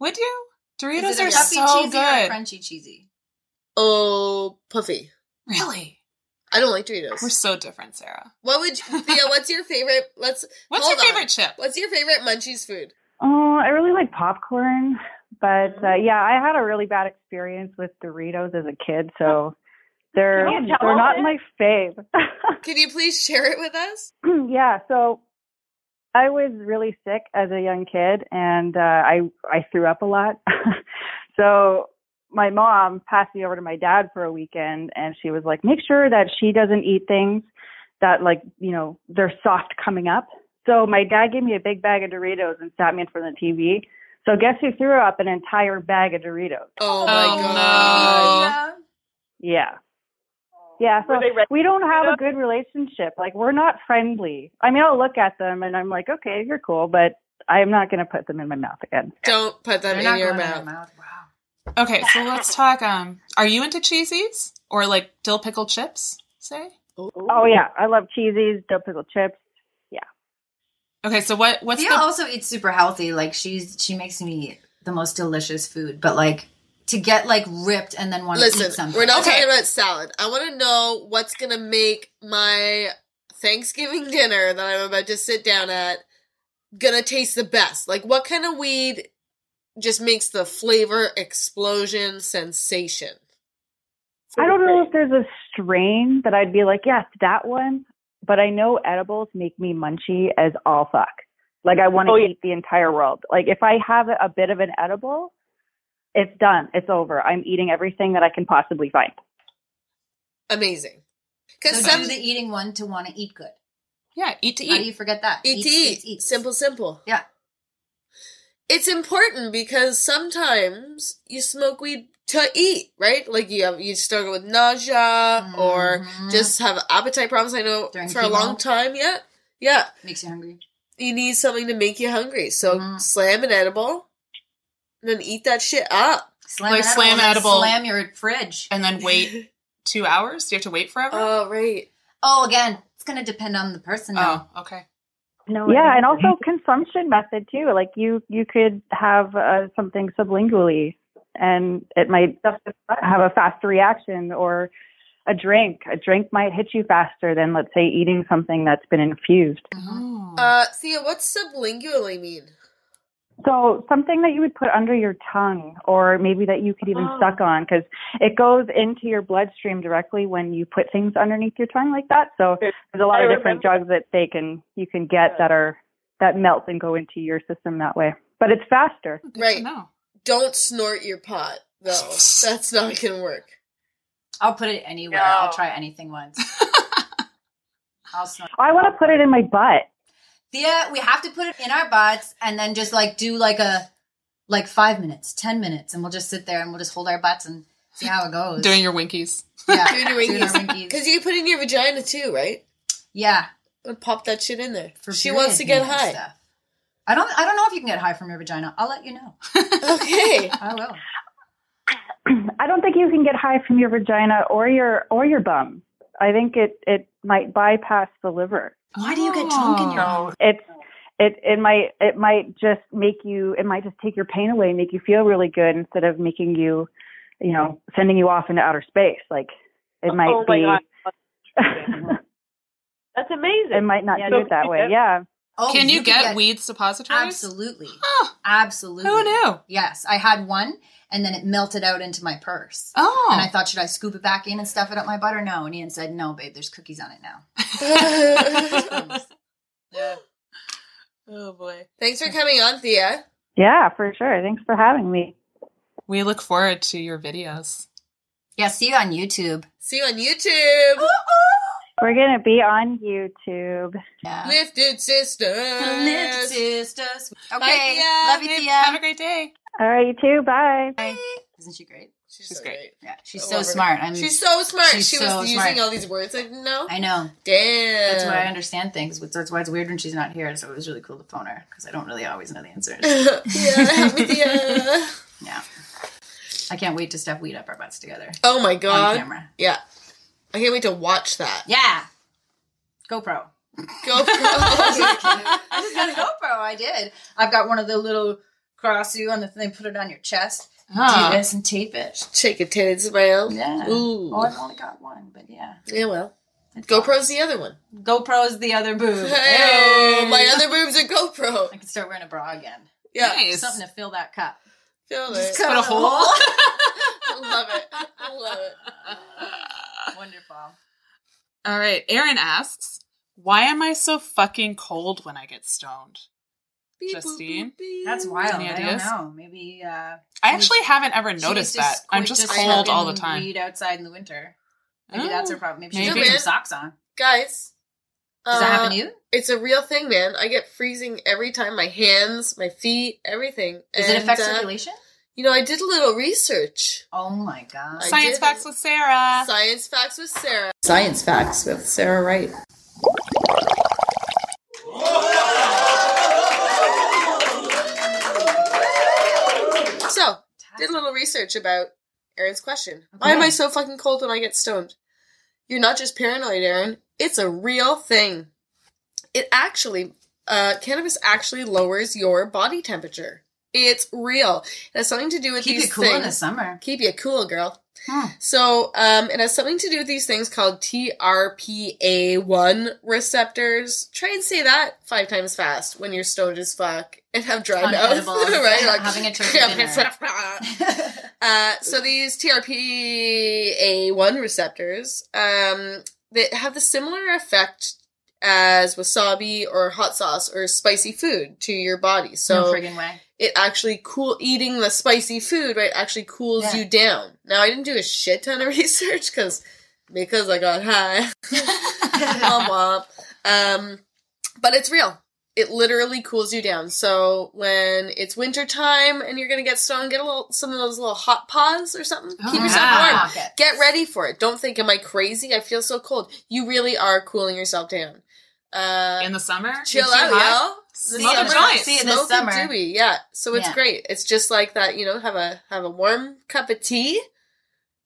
Would you? Doritos Is it are a puffy so cheesy good. or crunchy cheesy? Oh, puffy. Really? I don't like Doritos. We're so different, Sarah. What would you, Thea? What's your favorite? Let's. What's hold your on. favorite chip? What's your favorite munchies food? Oh, I really like popcorn, but uh, yeah, I had a really bad experience with Doritos as a kid, so they're Can you tell they're not us? my fave. Can you please share it with us? yeah, so I was really sick as a young kid, and uh, I I threw up a lot. so my mom passed me over to my dad for a weekend, and she was like, "Make sure that she doesn't eat things that like you know they're soft coming up." So my dad gave me a big bag of Doritos and sat me in front of the TV. So guess who threw up an entire bag of Doritos? Oh my Oh, god. no. Yeah. Yeah, so Were they ready we don't have a good relationship. Like we're not friendly. I mean, I'll look at them and I'm like, okay, you're cool, but I'm not going to put them in my mouth again. Don't put them They're in not your mouth. in mouth. Wow. Okay, so let's talk. Um, are you into cheesies or like dill pickle chips? Say. Oh yeah, I love cheesies, dill pickle chips. Okay, so what? What's Thea the? also eats super healthy. Like she's she makes me the most delicious food. But like to get like ripped and then want to eat Listen, something. we're not Okay. talking about salad. I want to know what's gonna make my Thanksgiving dinner that I'm about to sit down at gonna taste the best. Like, what kind of weed just makes the flavor explosion sensation? I don't know if there's a strain that I'd be like, yes, that one. But I know edibles make me munchy as all fuck. Like I want to Oh, yeah. eat the entire world. Like if I have a bit of an edible, it's done. It's over. I'm eating everything that I can possibly find. Amazing. Because so some do the eating one to want to eat good. Yeah, eat to eat. How do you forget that? eat to eat. Simple, simple. Yeah. It's important because sometimes you smoke weed to eat, right? Like you have you struggle with nausea or Mhm. just have appetite problems. I know During for a long time, yeah, yeah. Makes you hungry. You need something to make you hungry, so Mhm. slam an edible, and then eat that shit up. Slam Like an slam edible. Slam your fridge. and then wait two hours. Do you have to wait forever? Oh right. Oh, again, it's gonna depend on the person. now. oh, okay. No, yeah, and also consumption method too. Like you, you could have uh, something sublingually, and it might have a faster reaction, or a drink. A drink might hit you faster than, let's say, eating something that's been infused. Oh. Uh, Thea, what's sublingually mean? So something that you would put under your tongue, or maybe that you could even Oh. suck on, because it goes into your bloodstream directly when you put things underneath your tongue like that. So there's a lot I of different remember. drugs that they can you can get that are that melt and go into your system that way. But it's faster. Good to Right. know. Don't snort your pot, though. That's not gonna work. I'll put it anywhere. No. I'll try anything once. I'll snort. I want to put it in my butt. Thea, we have to put it in our butts and then just like do like a like five minutes, ten minutes, and we'll just sit there and we'll just hold our butts and see how it goes. Doing your winkies. yeah, Doing your winkies. winkies. Because you can put it in your vagina too, right? yeah. And pop that shit in there. For she wants to get high. stuff. I don't. I don't know if you can get high from your vagina. I'll let you know. Okay. I will. I don't think you can get high from your vagina or your or your bum. I think it it might bypass the liver. Why do you get drunk in your Oh. It's it it might it might just make you it might just take your pain away, and make you feel really good instead of making you, you know, sending you off into outer space. Like it might oh my be god, that's amazing. it might not Yeah, do so it that way. get- Yeah. Oh, Can you, could get, weed suppositories? Absolutely. Oh, Absolutely. who knew? Yes, I had one, and then it melted out into my purse. Oh. And I thought, should I scoop it back in and stuff it up my butt or no? And Ian said, no, babe, there's cookies on it now. Yeah. Oh boy. Thanks for coming on, Thea. Yeah, for sure. Thanks for having me. We look forward to your videos. yeah, see you on YouTube. See you on YouTube. We're gonna be on YouTube. Yeah. Lifted Sisters. Lift sisters. Bye, Okay. Thea. Love you, Hey, Thea. Have a great day. All right, you too. Bye. Isn't she great? She's, She's so great. Yeah, she's I so her. smart. I'm, She's so smart. she's she so was smart. using all these words I didn't know. I know. Damn. That's why I understand things. That's why it's weird when she's not here. So it was really cool to phone her because I don't really always know the answers. yeah, I'm with ya. yeah. I can't wait to step weed up our butts together Oh my on god. camera. Yeah. I can't wait to watch that. Yeah. GoPro. Go pro. I just got a GoPro. I did. I've got one of the little cross you on the thing. Put it on your chest. Oh. Do this and tape it. Shake a titted smile. Yeah. Ooh. Oh, I've only got one, but yeah. Yeah, well. GoPro's the other one. GoPro's the other boob. Hey, my other boobs are GoPro. I can start wearing a bra again. Yeah. Nice. Something to fill that cup. Fill it. Put a hole. I love it. I love it. Wonderful. All right. Aaron asks, "Why am I so fucking cold when I get stoned?" Beep, Justine? boop, beep. That's wild. Any I don't know. Maybe uh I She actually haven't ever noticed needs to that. I'm just just cold all the smoking time. Weed outside in the winter. Maybe Oh, that's her problem. Maybe she maybe. should put socks on. Guys. Does that uh, happen to you? It's a real thing, man. I get freezing every time. My hands, my feet, everything. Does it affect uh, circulation? You know, I did a little research. Oh my god. I Science did. facts with Sarah. Science facts with Sarah. Science facts with Sarah Wright. So, did a little research about Aaron's question. Why am I so fucking cold when I get stoned? You're not just paranoid, Aaron. It's a real thing. It actually, uh, cannabis actually lowers your body temperature. It's real. It has something to do with these things. Keep these cool things. in the summer. Keep you cool, girl. Hmm. So, um, it has something to do with these things called TRPA1 receptors. Try and say that five times fast when you're stoned as fuck and have dry On mouth, right? Like, having a turkey dinner. uh, so these TRPA1 receptors, um, they have the similar effect as wasabi or hot sauce or spicy food to your body. no So friggin' way. It actually cool eating the spicy food right actually cools Yeah. you down. Now i didn't do a shit ton of research because because i got high. Womp womp um but it's real. It literally cools you down. So when it's winter time and you're gonna get stoned get a little some of those little hot paws or something. Oh, keep yourself yeah. warm Pocket. get ready for it. Don't think am i crazy? I feel so cold. You really are cooling yourself down. Uh In the summer, chill out, hot. yo. The summer- joint. See you this Smoke summer. doobie, yeah. So it's Yeah. great. It's just like that, you know, have a have a warm cup of tea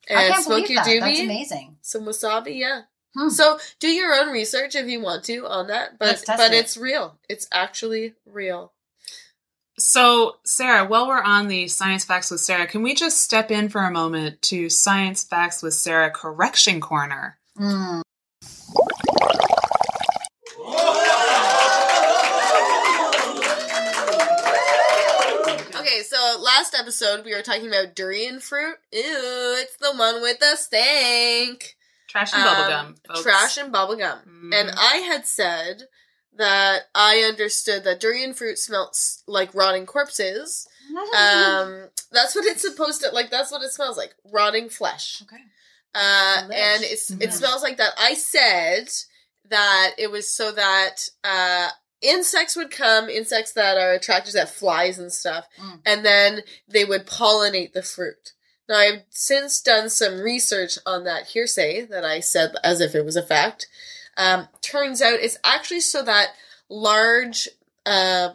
and smoke your that. That's amazing. some wasabi, yeah. Hmm. So do your own research if you want to on that, but but it. it's real. It's actually real. So, Sarah, while we're on the Science Facts with Sarah, can we just step in for a moment to Science Facts with Sarah Correction Corner? Mm. Okay, so last episode we were talking about durian fruit. Ew, it's the one with the stank. Trash and Um, bubblegum. Trash and bubblegum. Mhm. And I had said that I understood that durian fruit smells like rotting corpses. Um, that's what it's supposed to like. That's what it smells like, rotting flesh. okay. Uh, Delish. and it's it Mhm. smells like that. I said that it was so that uh, insects would come, insects that are attracted to that flies and stuff, Mm. and then they would pollinate the fruit. Now I've since done some research on that hearsay that I said as if it was a fact. Um, turns out it's actually so that large um,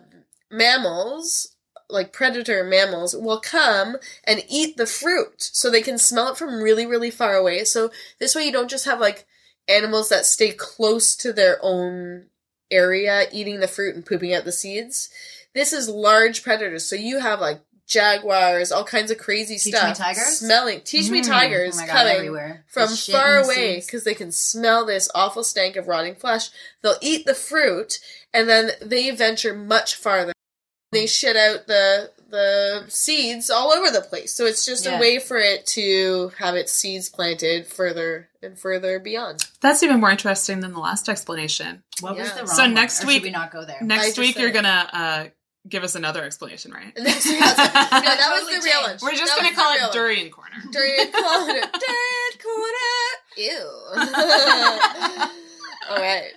mammals, like predator mammals, will come and eat the fruit so they can smell it from really, really far away. So this way you don't just have like animals that stay close to their own area eating the fruit and pooping out the seeds. This is large predators. So you have like jaguars, all kinds of crazy Teach me stuff. tigers? Smelling. Teach me Mm. tigers Oh God, coming everywhere. from far away because they can smell this awful stank of rotting flesh. They'll eat the fruit and then they venture much farther. They shit out the the seeds all over the place. So it's just Yeah. a way for it to have its seeds planted further and further beyond. That's even more interesting than the last explanation. What was the wrong So one? next Or week- we not go there? Next week, said you're gonna uh, give us another explanation, right? No, that was Totally the real one. We're just That gonna call it one. Durian Corner. Durian corner. Dead corner. Ew. All right.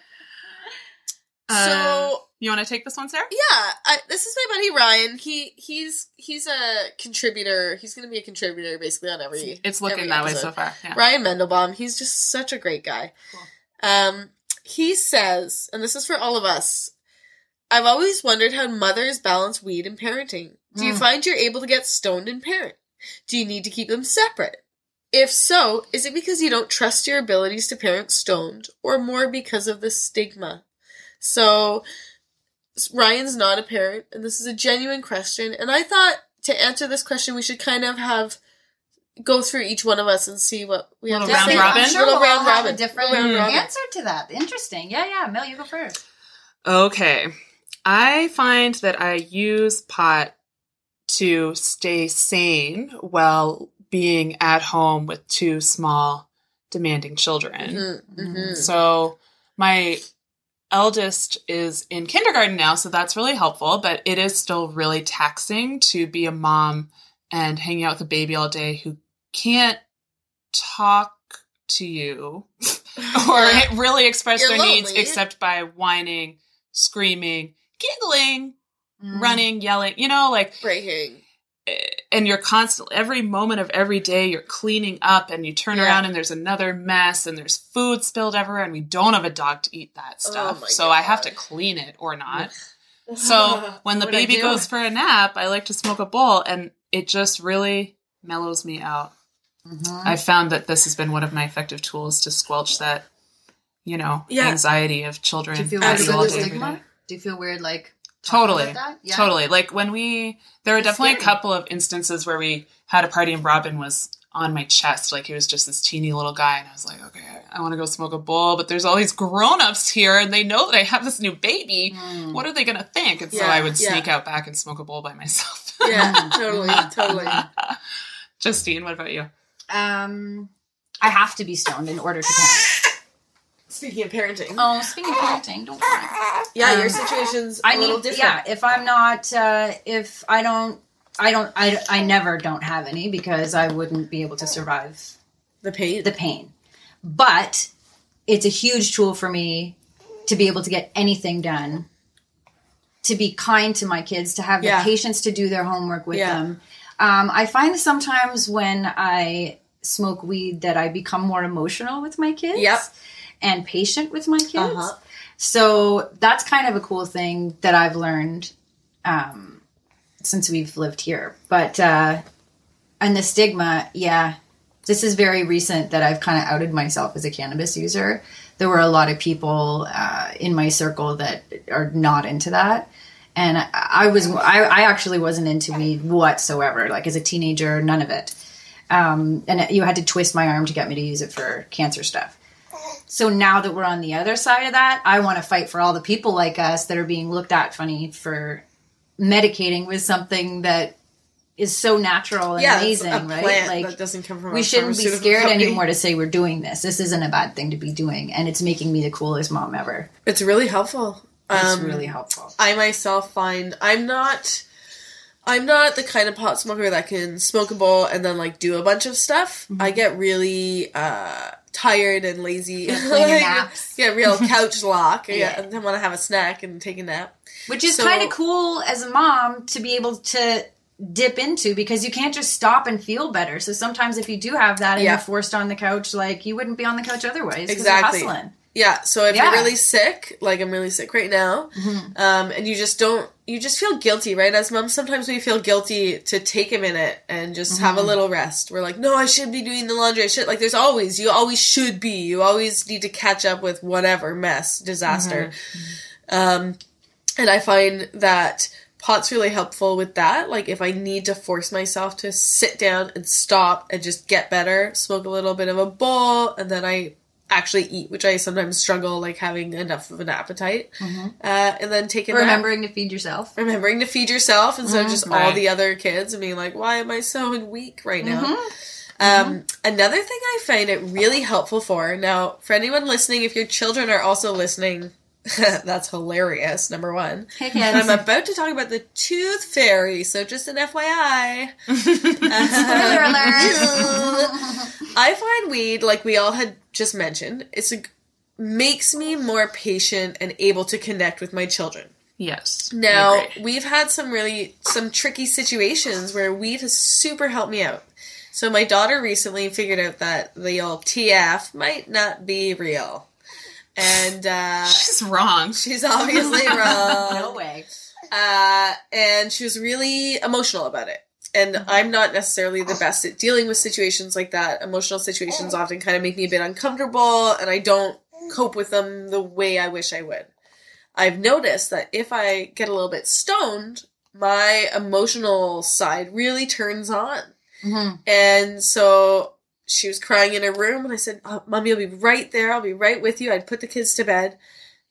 Uh, so You want to take this one, Sarah? Yeah, I, this is my buddy Ryan. He he's he's a contributor. He's going to be a contributor basically on every. It's looking every that way so far. Yeah. Ryan Mendelbaum. He's just such a great guy. Um, he says, and this is for all of us. I've always wondered how mothers balance weed and parenting. Do you find you're able to get stoned and parent? Do you need to keep them separate? If so, is it because you don't trust your abilities to parent stoned, or more because of the stigma? So, Ryan's not a parent, and this is a genuine question. And I thought to answer this question, we should kind of have go through each one of us and see what we have Little to round say. robin? I'm sure Little we'll all round have robin. a different Little round robin. answer to that. Interesting. Yeah, yeah. Mel, you go first. Okay. I find that I use pot to stay sane while being at home with two small, demanding children. Mhm, mhm. So my eldest is in kindergarten now, so that's really helpful, but it is still really taxing to be a mom and hanging out with a baby all day who can't talk to you or really express You're their needs except by whining, screaming, giggling, Mm. running, yelling, you know, like Breaking. And you're constantly every moment of every day you're cleaning up and you turn Yeah. around and there's another mess and there's food spilled everywhere and we don't have a dog to eat that stuff Oh my so i have to clean it or not so when the baby goes for a nap i like to smoke a bowl and it just really mellows me out Mhm. i found that this has been one of my effective tools to squelch that you know Yeah. anxiety of children Do you feel weird all with the day, every stigma? day. Do you feel weird like talking Totally. about that? Yeah. Totally. Like when we, there were It's definitely scary. a couple of instances where we had a party and Robin was on my chest. Like he was just this teeny little guy. And I was like, okay, I want to go smoke a bowl, but there's all these grown ups here and they know that I have this new baby. Mm. What are they going to think? And so I would yeah. sneak out back and smoke a bowl by myself. Yeah, totally, totally. Justine, what about you? Um, I have to be stoned in order to parent. Speaking of parenting, Oh, speaking of parenting, don't worry. yeah, your um, situation's a I little need, different. yeah. If I'm not, uh, if I don't, I don't, I, I never don't have any because I wouldn't be able to survive the pain. the pain. But it's a huge tool for me to be able to get anything done, to be kind to my kids, to have the patience to do their homework with Yeah. them. Um, I find sometimes when I smoke weed that I become more emotional with my kids Yep. and patient with my kids. Uh-huh. So that's kind of a cool thing that I've learned um, since we've lived here. But uh, and the stigma, yeah, this is very recent that I've kind of outed myself as a cannabis user. There were a lot of people uh, in my circle that are not into that. And I, I was, I, I actually wasn't into weed whatsoever. Like as a teenager, none of it. Um, and you had to twist my arm to get me to use it for cancer stuff. So now that we're on the other side of that, I want to fight for all the people like us that are being looked at funny for medicating with something that is so natural and yeah, amazing, right? Like that doesn't come from. we shouldn't be scared company. anymore to say we're doing this. This isn't a bad thing to be doing, and it's making me the coolest mom ever. It's really helpful. It's Um, really helpful. I myself find I'm not I'm not the kind of pot smoker that can smoke a bowl and then like do a bunch of stuff. Mm-hmm. I get really uh tired and lazy. Like, naps. Yeah, real couch lock. yeah. Yeah. and then want to have a snack and take a nap. Which is so- kind of cool as a mom to be able to dip into because you can't just stop and feel better. So sometimes if you do have that and Yeah. you're forced on the couch, like you wouldn't be on the couch otherwise. Exactly. You're hustling. Yeah, so if Yeah. you're really sick, like I'm really sick right now, um, and you just don't, you just feel guilty, right? As moms, sometimes we feel guilty to take a minute and just have a little rest. We're like, no, I should be doing the laundry. I should, like, there's always, you always should be. You always need to catch up with whatever mess, disaster. Um, and I find that pot's really helpful with that. Like, if I need to force myself to sit down and stop and just get better, smoke a little bit of a bowl, and then I actually eat, which I sometimes struggle like having enough of an appetite, uh, and then taking nap. Remembering to feed yourself. remembering to feed yourself instead of just all the other kids and being like, why am I so weak right now? Mm-hmm. Um, another thing I find it really helpful for now, for anyone listening, if your children are also listening, that's hilarious. Number one, Hey And I'm about to talk about the tooth fairy, so just an FYI. Spoiler alert. I find weed, like we all had just mentioned, it's a, makes me more patient and able to connect with my children. Yes. Now we've had some really some tricky situations where weed has super helped me out. So my daughter recently figured out that the old TF might not be real, and uh, she's wrong. she's obviously wrong. No way. uh, and she was really emotional about it. And Mm-hmm. I'm not necessarily the best at dealing with situations like that. Emotional situations often kind of make me a bit uncomfortable, and I don't cope with them the way I wish I would. I've noticed that if I get a little bit stoned, my emotional side really turns on. Mhm. And so she was crying in her room, and I said, oh, Mommy, I'll be right there. I'll be right with you. I'd put the kids to bed.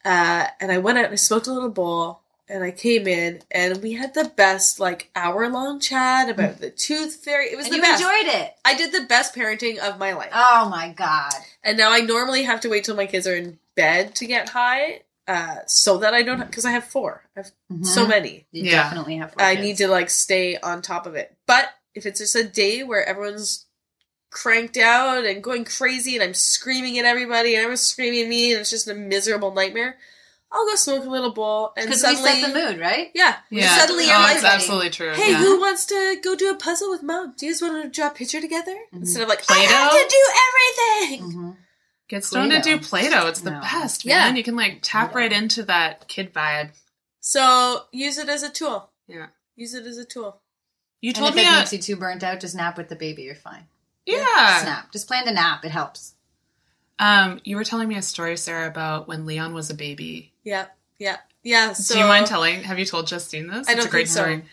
Uh, and I went out and I smoked a little bowl, and I came in, and we had the best, like, hour long chat about the tooth fairy. It was And the you best. enjoyed it. I did the best parenting of my life. Oh my god. And now I normally have to wait till my kids are in bed to get high, uh, so that I don't, because I have four. I have so many. You Yeah. definitely have. four I kids. need to like stay on top of it. But if it's just a day where everyone's cranked out and going crazy and I'm screaming at everybody and everyone's screaming at me and it's just a miserable nightmare, I'll go smoke a little bowl and because we suddenly set the mood, right? Yeah. Yeah. Suddenly you're oh, like, it's absolutely true. Hey, yeah. who wants to go do a puzzle with mom? Do you just want to draw a picture together? Instead of like, I Play-Doh? have to do everything. Mm-hmm. Get stoned to Play-Doh. do Play-Doh. It's the No. best, Yeah. man. You can like tap right into that kid vibe. So use it as a tool. Yeah. Use it as a tool. You And told if me it a, makes you too burnt out, just nap with the baby. You're fine. Yeah. Snap. Just plan to nap. It helps. Um, you were telling me a story, Sarah, about when Leon was a baby. Yeah. Yeah. Yeah. So Do you mind telling? Have you told Justine this? I don't a great think so. story.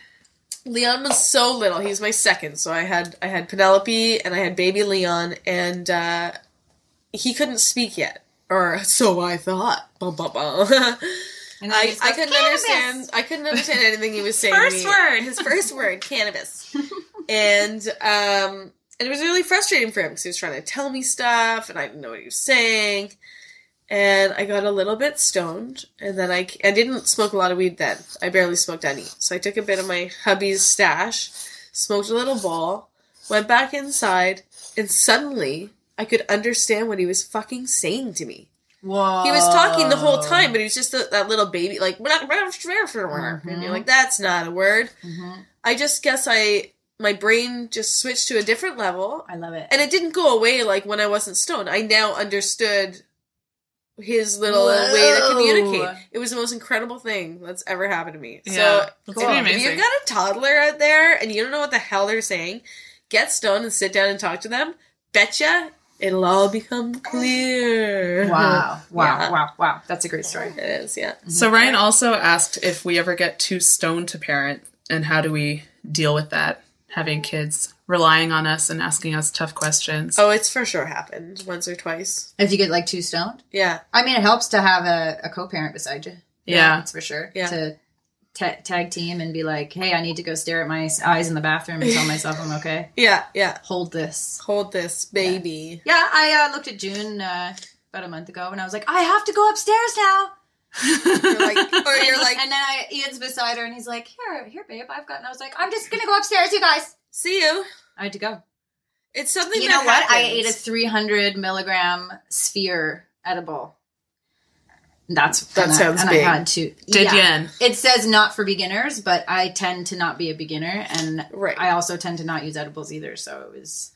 Leon was so little. He was my second. So I had I had Penelope and I had baby Leon and uh he couldn't speak yet. Or so I thought. Bum, bum, bum. And I, he just I couldn't "Cannabis!" understand I couldn't understand anything he was saying. to First me. word. His first word, cannabis. and um and it was really frustrating for him because he was trying to tell me stuff and I didn't know what he was saying. And I got a little bit stoned, and then I, I didn't smoke a lot of weed then. I barely smoked any. So I took a bit of my hubby's stash, smoked a little bowl, went back inside, and suddenly I could understand what he was fucking saying to me. Whoa. He was talking the whole time, but he was just a, that little baby, like, and you're like, that's not a word. Mm-hmm. I just guess I, my brain just switched to a different level, I love it. and it didn't go away like when I wasn't stoned. I now understood his little way to communicate. It was the most incredible thing that's ever happened to me. Yeah, so that's if, if you've got a toddler out there and you don't know what the hell they're saying, get stoned and sit down and talk to them. Betcha it'll all become clear. Wow. Wow. Yeah. Wow. Wow. That's a great story. It is, yeah. So Ryan also asked if we ever get too stoned to parent, and how do we deal with that? Having kids relying on us and asking us tough questions. Oh, it's for sure happened once or twice. If you get like too stoned, Yeah. I mean, it helps to have a, a co-parent beside you. yeah. That's for sure. Yeah. To ta- tag team and be like, hey, I need to go stare at my eyes in the bathroom and tell myself I'm okay. Yeah, yeah. Hold this. Hold this, baby. Yeah, I uh, looked at June uh, about a month ago and I was like, I have to go upstairs now. You're like, or you're like, and then I, Ian's beside her and he's like, here, here, babe, I've got. And I was like, I'm just gonna go upstairs, you guys. see you. I had to go. It's something. You know what? I ate a 300 milligram sphere edible. That's That I- sounds and big. I had to. Did yeah. yen. It says not for beginners, but I tend to not be a beginner, and Right. I also tend to not use edibles either. So it was.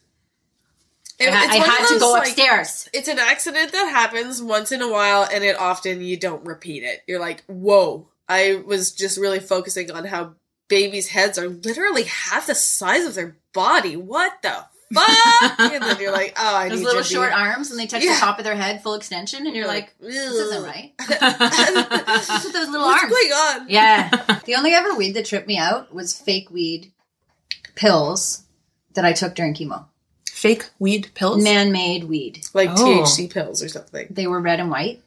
It- I, it's I one of had to those, go like, upstairs. It's an accident that happens once in a while, and it often you don't repeat it. You're like, whoa! I was just really focusing on how babies' heads are literally half the size of their body. What the fuck? and then you're like, oh, I Those need little to be- short arms, and they touch Yeah. the top of their head, full extension, and you're like, Ugh. this isn't right. What's with those little What's arms? going on? Yeah. the only ever weed that tripped me out was fake weed pills that I took during chemo. Fake weed pills. Man made weed. Like Oh. THC pills or something. They were red and white.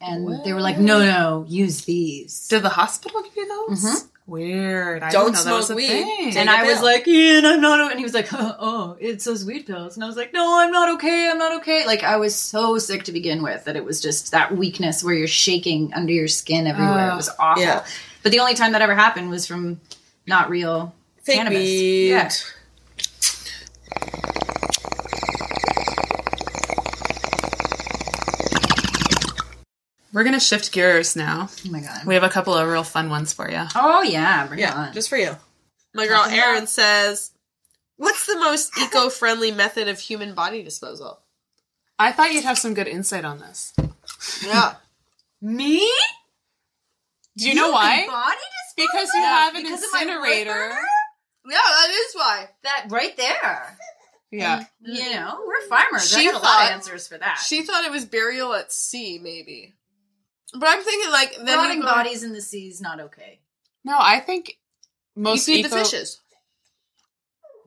And they were like, no, no, use these. Did the hospital give you those? Mm-hmm. Weird. I Don't didn't know that was smoke weed. thing. Take and a I was like, Ian, I'm not, and he was like, oh, it's those weed pills. And I was like, no, I'm not okay. I'm not okay. Like, I was so sick to begin with that it was just that weakness where you're shaking under your skin everywhere. it was awful. Yeah. But the only time that ever happened was from not real Fake cannabis. weed. Yeah. We're gonna shift gears now. Oh my god. We have a couple of real fun ones for you. Oh yeah, bring it Yeah, on. just for you. My girl Erin says, "What's the most eco-friendly method of human body disposal?" I thought you'd have some good insight on this. Yeah. me? Do you know why? Body disposal? Because you have an Because incinerator. Yeah, that is why. That right there. Yeah. You know, we're farmers. I She got a lot thought- of answers for that. She thought it was burial at sea, maybe. But I'm thinking like then Rotting you go- bodies in the sea is not okay. No, I think most You feed eco- the fishes.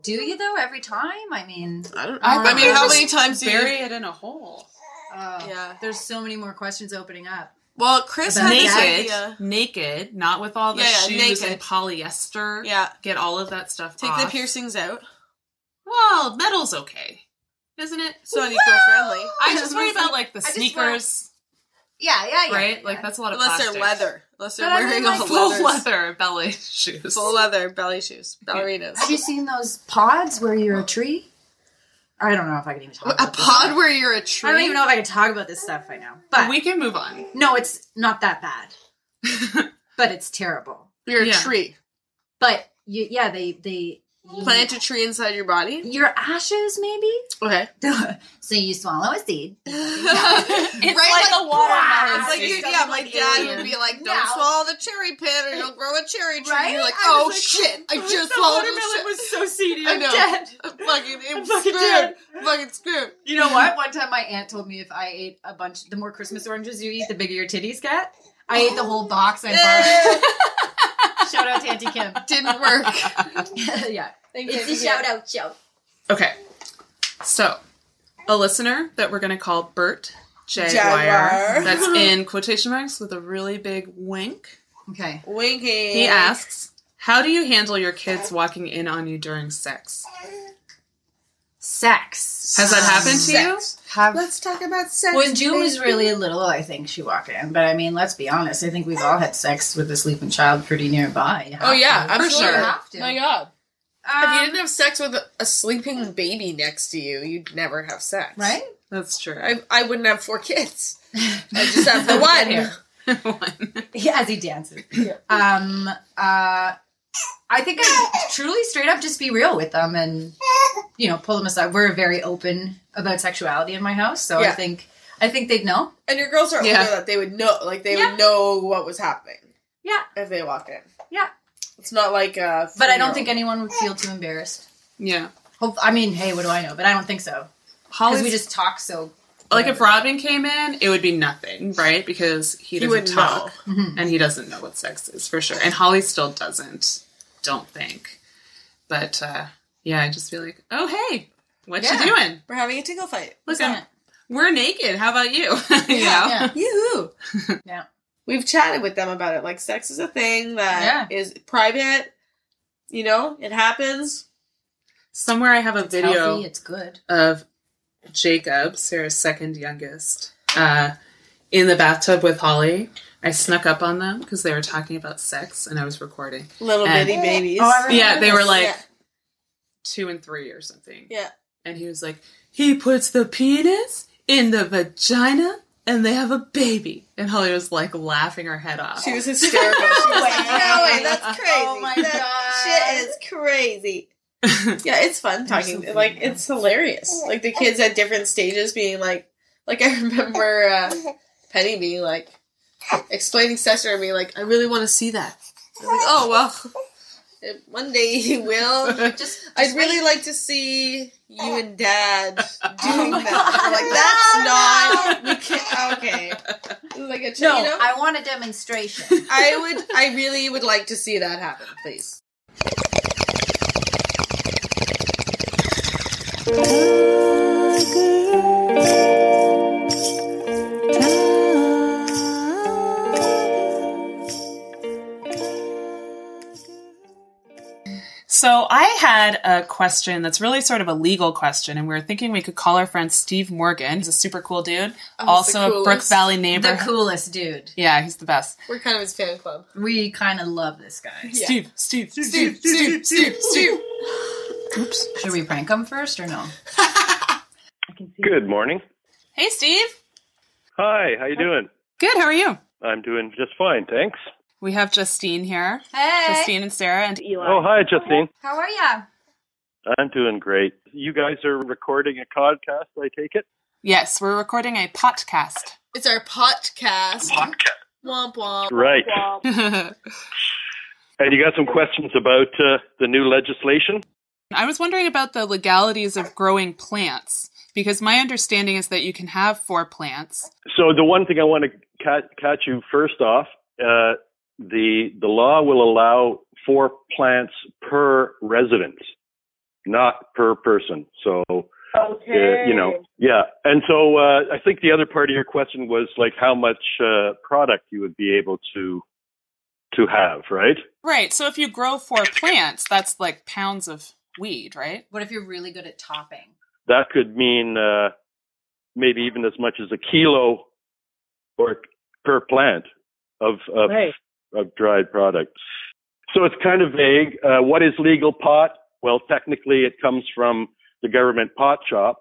Do you though? Every time? I mean, I don't. I I, mean, how many times do you? bury it in a hole. uh, Yeah. There's so many more questions opening up. Well, Chris About had? Naked, idea. naked, not with all the Yeah, yeah, shoes and polyester. Yeah. get all of that stuff Take off. the piercings out. Well, metal's okay, isn't it? So eco-friendly. I just worry about like the I just sneakers, Yeah, yeah, yeah. right? yeah. Like that's a lot of Unless plastic. they're leather. Unless they're But I wearing mean, all like, full leathers. leather belly shoes. Full leather belly shoes. Ballerinas. Have you seen those pods where you're a tree? I don't know if I can even talk A about this pod stuff. where you're a tree. I don't even know if I can talk about this stuff right now. But we can move on. no, it's not that bad. but it's terrible. You're a Yeah. tree. But you, yeah, they they you- Plant a tree inside your body. your ashes maybe. Okay. so you swallow a seed. It's Right, like, a watermelon. It's like you, yeah, my dad would be like, "Don't Now- swallow the cherry pit, or you'll grow a cherry tree." Right? And you're like, I "Oh like, shit! I just the swallowed a watermelon cher- was so seedy. I I'm know. dead. I'm fucking, I'm, I'm fucking screwed. dead. I'm fucking screwed." You know what? One time my aunt told me if I ate a bunch, the more Christmas oranges you eat, the bigger your titties get. I ate the whole box. I bought. Eh. shout out to Auntie Kim. Didn't work. yeah, Thank it's you. a shout out show. Okay, so a listener that we're gonna call Bert Jaguar. Jaguar. That's in quotation marks with a really big wink. Okay. Winking. He asks, "How do you handle your kids walking in on you during sex? Sex. Has that happened to you?" Have Let's talk about sex. when June was really little, I think she walked in. But I mean, let's be honest. I think we've all had sex with a sleeping child pretty nearby. You Oh yeah, to. absolutely. sure. You have to. My God. If you Um, didn't have sex with a, a sleeping baby next to you, you'd never have sex. right? That's true. I, I wouldn't have four kids. I just have the one. Here. One. Yeah, as he dances. Um, uh, I think I truly straight up just be real with them and you know pull them aside. We're very open about sexuality in my house, so I think I think they'd know. And your girls are Yeah. older that they would know, like they Yeah. would know what was happening Yeah, if they walked in. yeah. It's not like uh But I don't think anyone would feel too embarrassed. Yeah. Hope, I mean, hey, what do I know? But I don't think so because Holly's we just talk so. like if Robin came in, it would be nothing, right? Because he doesn't wouldn't talk know. and he doesn't know what sex is for sure. And Holly still doesn't. Don't think. But uh yeah, I just feel like, oh hey, what Yeah. you doing? we're having a tickle fight. Look, Yeah. I'm, we're naked. How about you? you know? Yeah, Yoo-hoo. yeah. We've chatted with them about it. Like sex is a thing that Yeah. is private. You know, it happens. Somewhere I have a It's video healthy. It's good. of Jacob, Sarah's second youngest, uh, in the bathtub with Holly. I snuck up on them because they were talking about sex and I was recording. Little And- bitty babies. Oh, Yeah, they were like Yeah. two and three or something. Yeah. And he was like, he puts the penis in the vagina and they have a baby. And Holly was like laughing her head off. She was hysterical. She was like, no way, that's crazy. Oh my that God. shit is crazy. yeah, it's fun talking. so like, funny. it's hilarious. Like, the kids at different stages being like, like, I remember uh, Penny being like, explaining sex to me, like, I really want to see that. Like, oh, well, one day you will. Just, I'd really like to see you oh. and Dad doing oh my that. God. I'm like, that's not. We can't. Okay. Like a, ch- no. you know, I want a demonstration. I would. I really would like to see that happen, please. So I had a question that's really sort of a legal question, and we were thinking we could call our friend Steve Morgan. He's a super cool dude, oh, the also a coolest. Brook Valley neighbor. the coolest dude. Yeah, he's the best. We're kind of his fan club. We kind of love this guy. Steve, Steve, Steve, Steve, Steve, Steve, Steve. Oops. Should we prank him first or no? I can see. Good morning. Hey, Steve. Hi, how you doing? Good. How are you? I'm doing just fine, thanks. We have Justine here. Hey. Justine and Sarah and Eli. Oh, hi, Justine. How are you? I'm doing great. You guys are recording a podcast, I take it? Yes, we're recording a podcast. It's our podcast. Podcast. Womp womp. Right. I And you got some questions about uh, the new legislation? I was wondering about the legalities of growing plants because my understanding is that you can have four plants. So the one thing I want to cat, catch you first off, uh, the the law will allow four plants per resident, not per person. So Okay. uh, you know, yeah. And so uh, I think the other part of your question was like how much uh, product you would be able to to have, right? Right. So if you grow four plants, that's like pounds of weed, right? What if you're really good at topping? That could mean uh, maybe even as much as a kilo or per plant of of, Right. Of dried product. So it's kind of vague. Uh, what is legal pot? Well, technically, it comes from the government pot shop,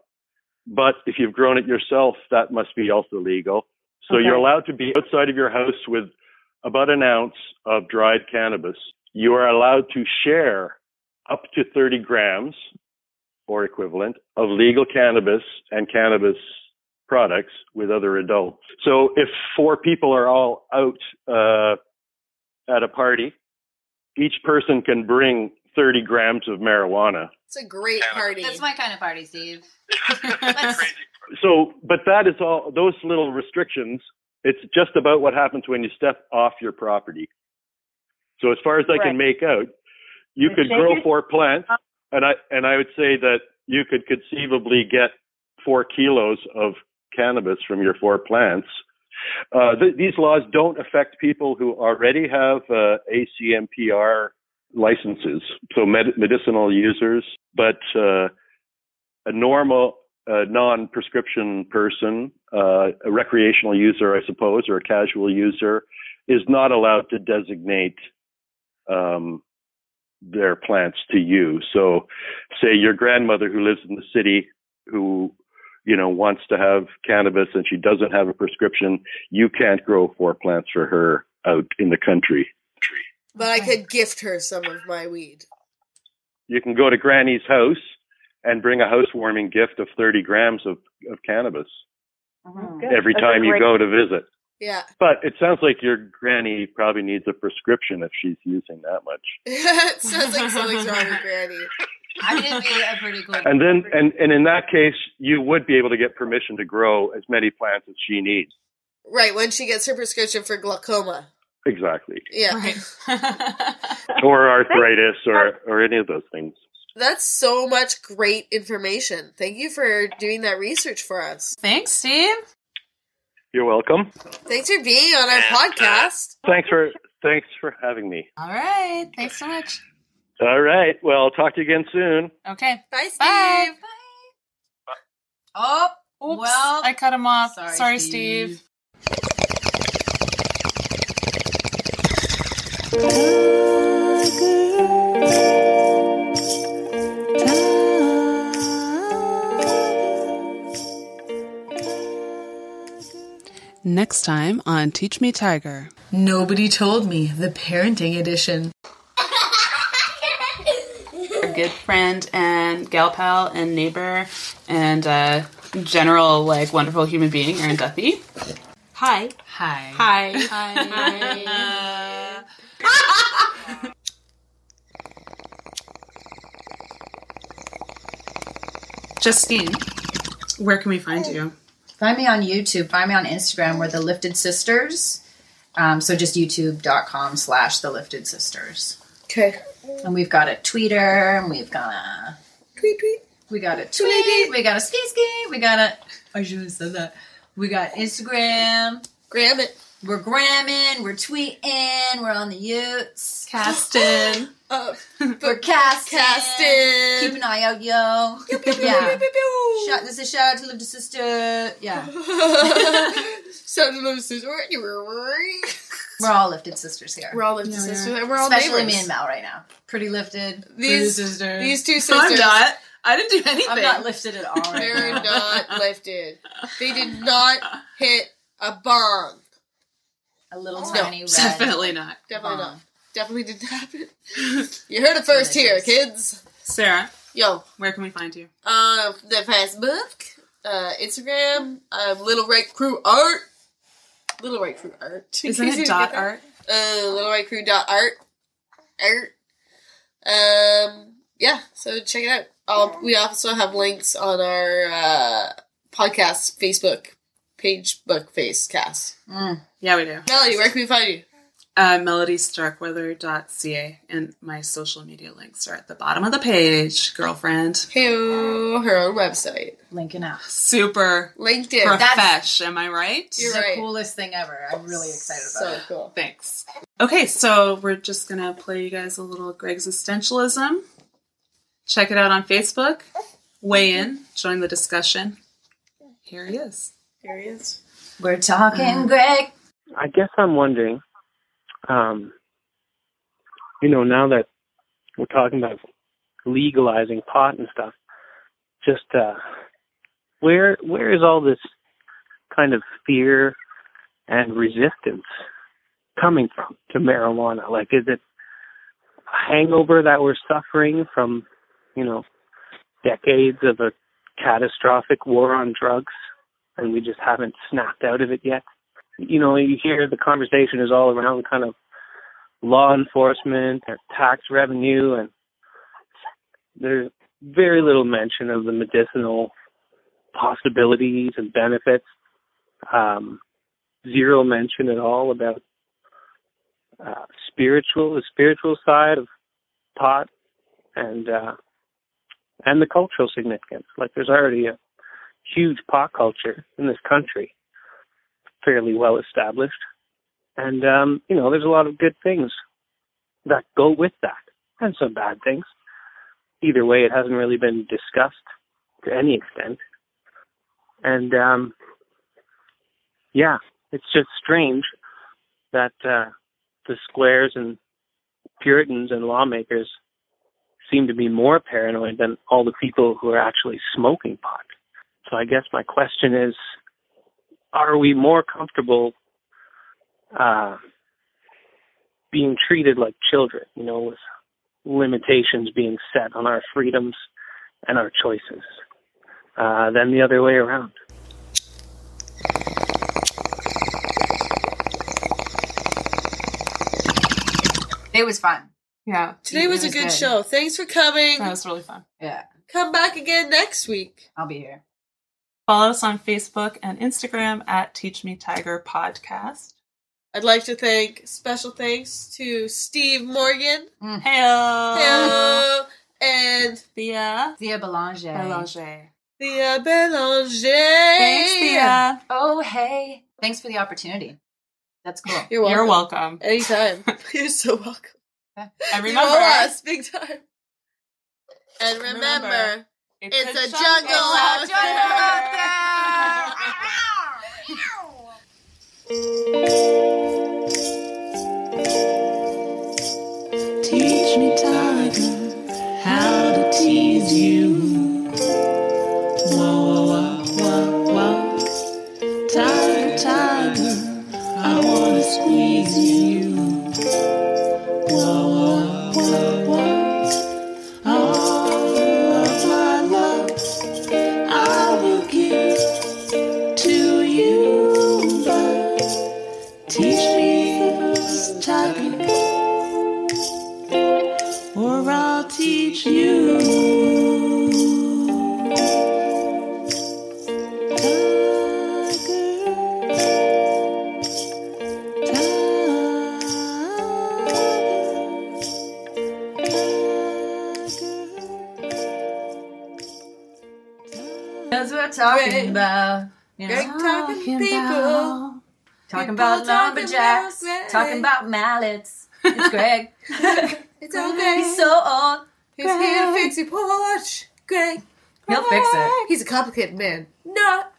but if you've grown it yourself, that must be also legal. So Okay. you're allowed to be outside of your house with about an ounce of dried cannabis. You are allowed to share up to 30 grams or equivalent of legal cannabis and cannabis products with other adults. So if four people are all out uh, at a party, each person can bring 30 grams of marijuana. It's a great party. That's my kind of party, Steve. So, but that is all, those little restrictions, it's just about what happens when you step off your property. So as far as I can make out, you And could grow it four plants uh-huh. and I, and I would say that you could conceivably get four kilos of cannabis from your four plants. Uh, th- these laws don't affect people who already have uh, ACMPR licenses, so med- medicinal users, but uh, a normal uh, non-prescription person, uh, a recreational user, I suppose, or a casual user, is not allowed to designate um, their plants to you. So, say your grandmother who lives in the city, who you know wants to have cannabis and she doesn't have a prescription, you can't grow four plants for her out in the country. but I could gift her some of my weed. You can go to Granny's house and bring a housewarming gift of 30 grams of, of cannabis oh, Good. every That's a time you go to visit. Yeah. But it sounds like your granny probably needs a prescription if she's using that much. it sounds like something's wrong with Granny. I did be a pretty good. And then, and, and in that case, you would be able to get permission to grow as many plants as she needs. Right, when she gets her prescription for glaucoma. Exactly. Yeah. Right. Or arthritis or, or any of those things. That's so much great information. Thank you for doing that research for us. Thanks, Steve. You're welcome. Thanks for being on our podcast. Thanks for, thanks for having me. All right. Thanks so much. All right. Well, I'll talk to you again soon. Okay. Bye, Steve. Bye. Oh, Oops, well. I cut him off. Sorry, Sorry, Steve. Steve. Next time on Teach Me Tiger. Nobody told me. The parenting edition. Our good friend and gal pal and neighbor and uh, general like wonderful human being, Erin Duffy. Hi. Hi. Hi. Hi. Justine, where can we find you? Find me on YouTube. Find me on Instagram. We're the Lifted Sisters. Um, so just youtube.com slash the Lifted Sisters. Okay. And we've got a tweeter, and we've got a Tweet, tweet. we got a tweet, we got a ski ski, we got a I should have said that. We got Instagram. Graham it. We're gramming, we're tweeting, we're on the Utes. Caston. Uh, We're casting. Casting. Keep an eye out, yo. yeah. Shout, this is a shout out to Live to Sister. Yeah. Sound of those sisters. We're all lifted sisters here. We're all lifted sisters. and We're all Especially neighbors. me and Mel right now. Pretty lifted. These, sisters. these two sisters. I'm sisters. not. I didn't do anything. I'm not lifted at all right They're now. not lifted. They did not hit a bong. A little No, tiny red. Definitely not. Definitely Bomb. not. Definitely didn't happen. you heard it first here, kids. Sarah, Yo, where can we find you? uh, the Facebook, uh, Instagram, um, Little Red Crew Art. Little White Crew Art. Isn't it dot art? Uh, Little White Crew dot art. Art. Um, yeah, so check it out. I'll, we also have links on our uh, podcast Facebook page, book face cast. Yeah, we do. Melody, where can we find you? Uh, melodystarkweather.ca and my social media links are at the bottom of the page, girlfriend. Hey, her own website. Linking out. Super LinkedIn. profesh, am I right? You're the right. coolest thing ever. I'm really excited about so it. cool. Thanks. Okay, so we're just gonna play you guys a little Greg's Existentialism. Check it out on Facebook. Weigh in, join the discussion. Here he is. Here he is. We're talking Greg. I guess I'm wondering, um, you know, now that we're talking about legalizing pot and stuff, just uh, where where is all this kind of fear and resistance coming from to marijuana? Like, is it a hangover that we're suffering from, you know, decades of a catastrophic war on drugs, and we just haven't snapped out of it yet? You know, you hear the conversation is all around kind of law enforcement or tax revenue, and there's very little mention of the medicinal possibilities and benefits. Um, zero mention at all about uh, spiritual, the spiritual side of pot, and uh, and the cultural significance. Like, there's already a huge pot culture in this country fairly well established. And, um, you know, there's a lot of good things that go with that and some bad things. Either way, it hasn't really been discussed to any extent. And, um, yeah, it's just strange that, uh, the squares and Puritans and lawmakers seem to be more paranoid than all the people who are actually smoking pot. So I guess my question is, are we more comfortable uh, being treated like children, you know, with limitations being set on our freedoms and our choices, uh, than the other way around? It was fun. Yeah. Today was, It a good, good. show. Thanks for coming. That was really fun. Yeah, Come back again next week. I'll be here. Follow us on Facebook and Instagram at Teach Me Tiger Podcast. I'd like to thank special thanks to Steve Morgan mm. Hello. Hello, and Thea Thea Belanger. Belanger. Thea Belanger. Thanks, Thea. Oh, hey. Thanks for the opportunity. That's cool. You're welcome. You're welcome. Anytime. You're so welcome. And You remember, owe us big time. And remember, Remember, it's, a, jungle, out there. Teach me, tiger, how to tease you. Talking people. talking about talking lumberjacks, about Greg. talking about mallets. It's Greg. It's okay. He's so old. He's here to fix your porch. Greg. He'll fix it. He's a complicated man. Not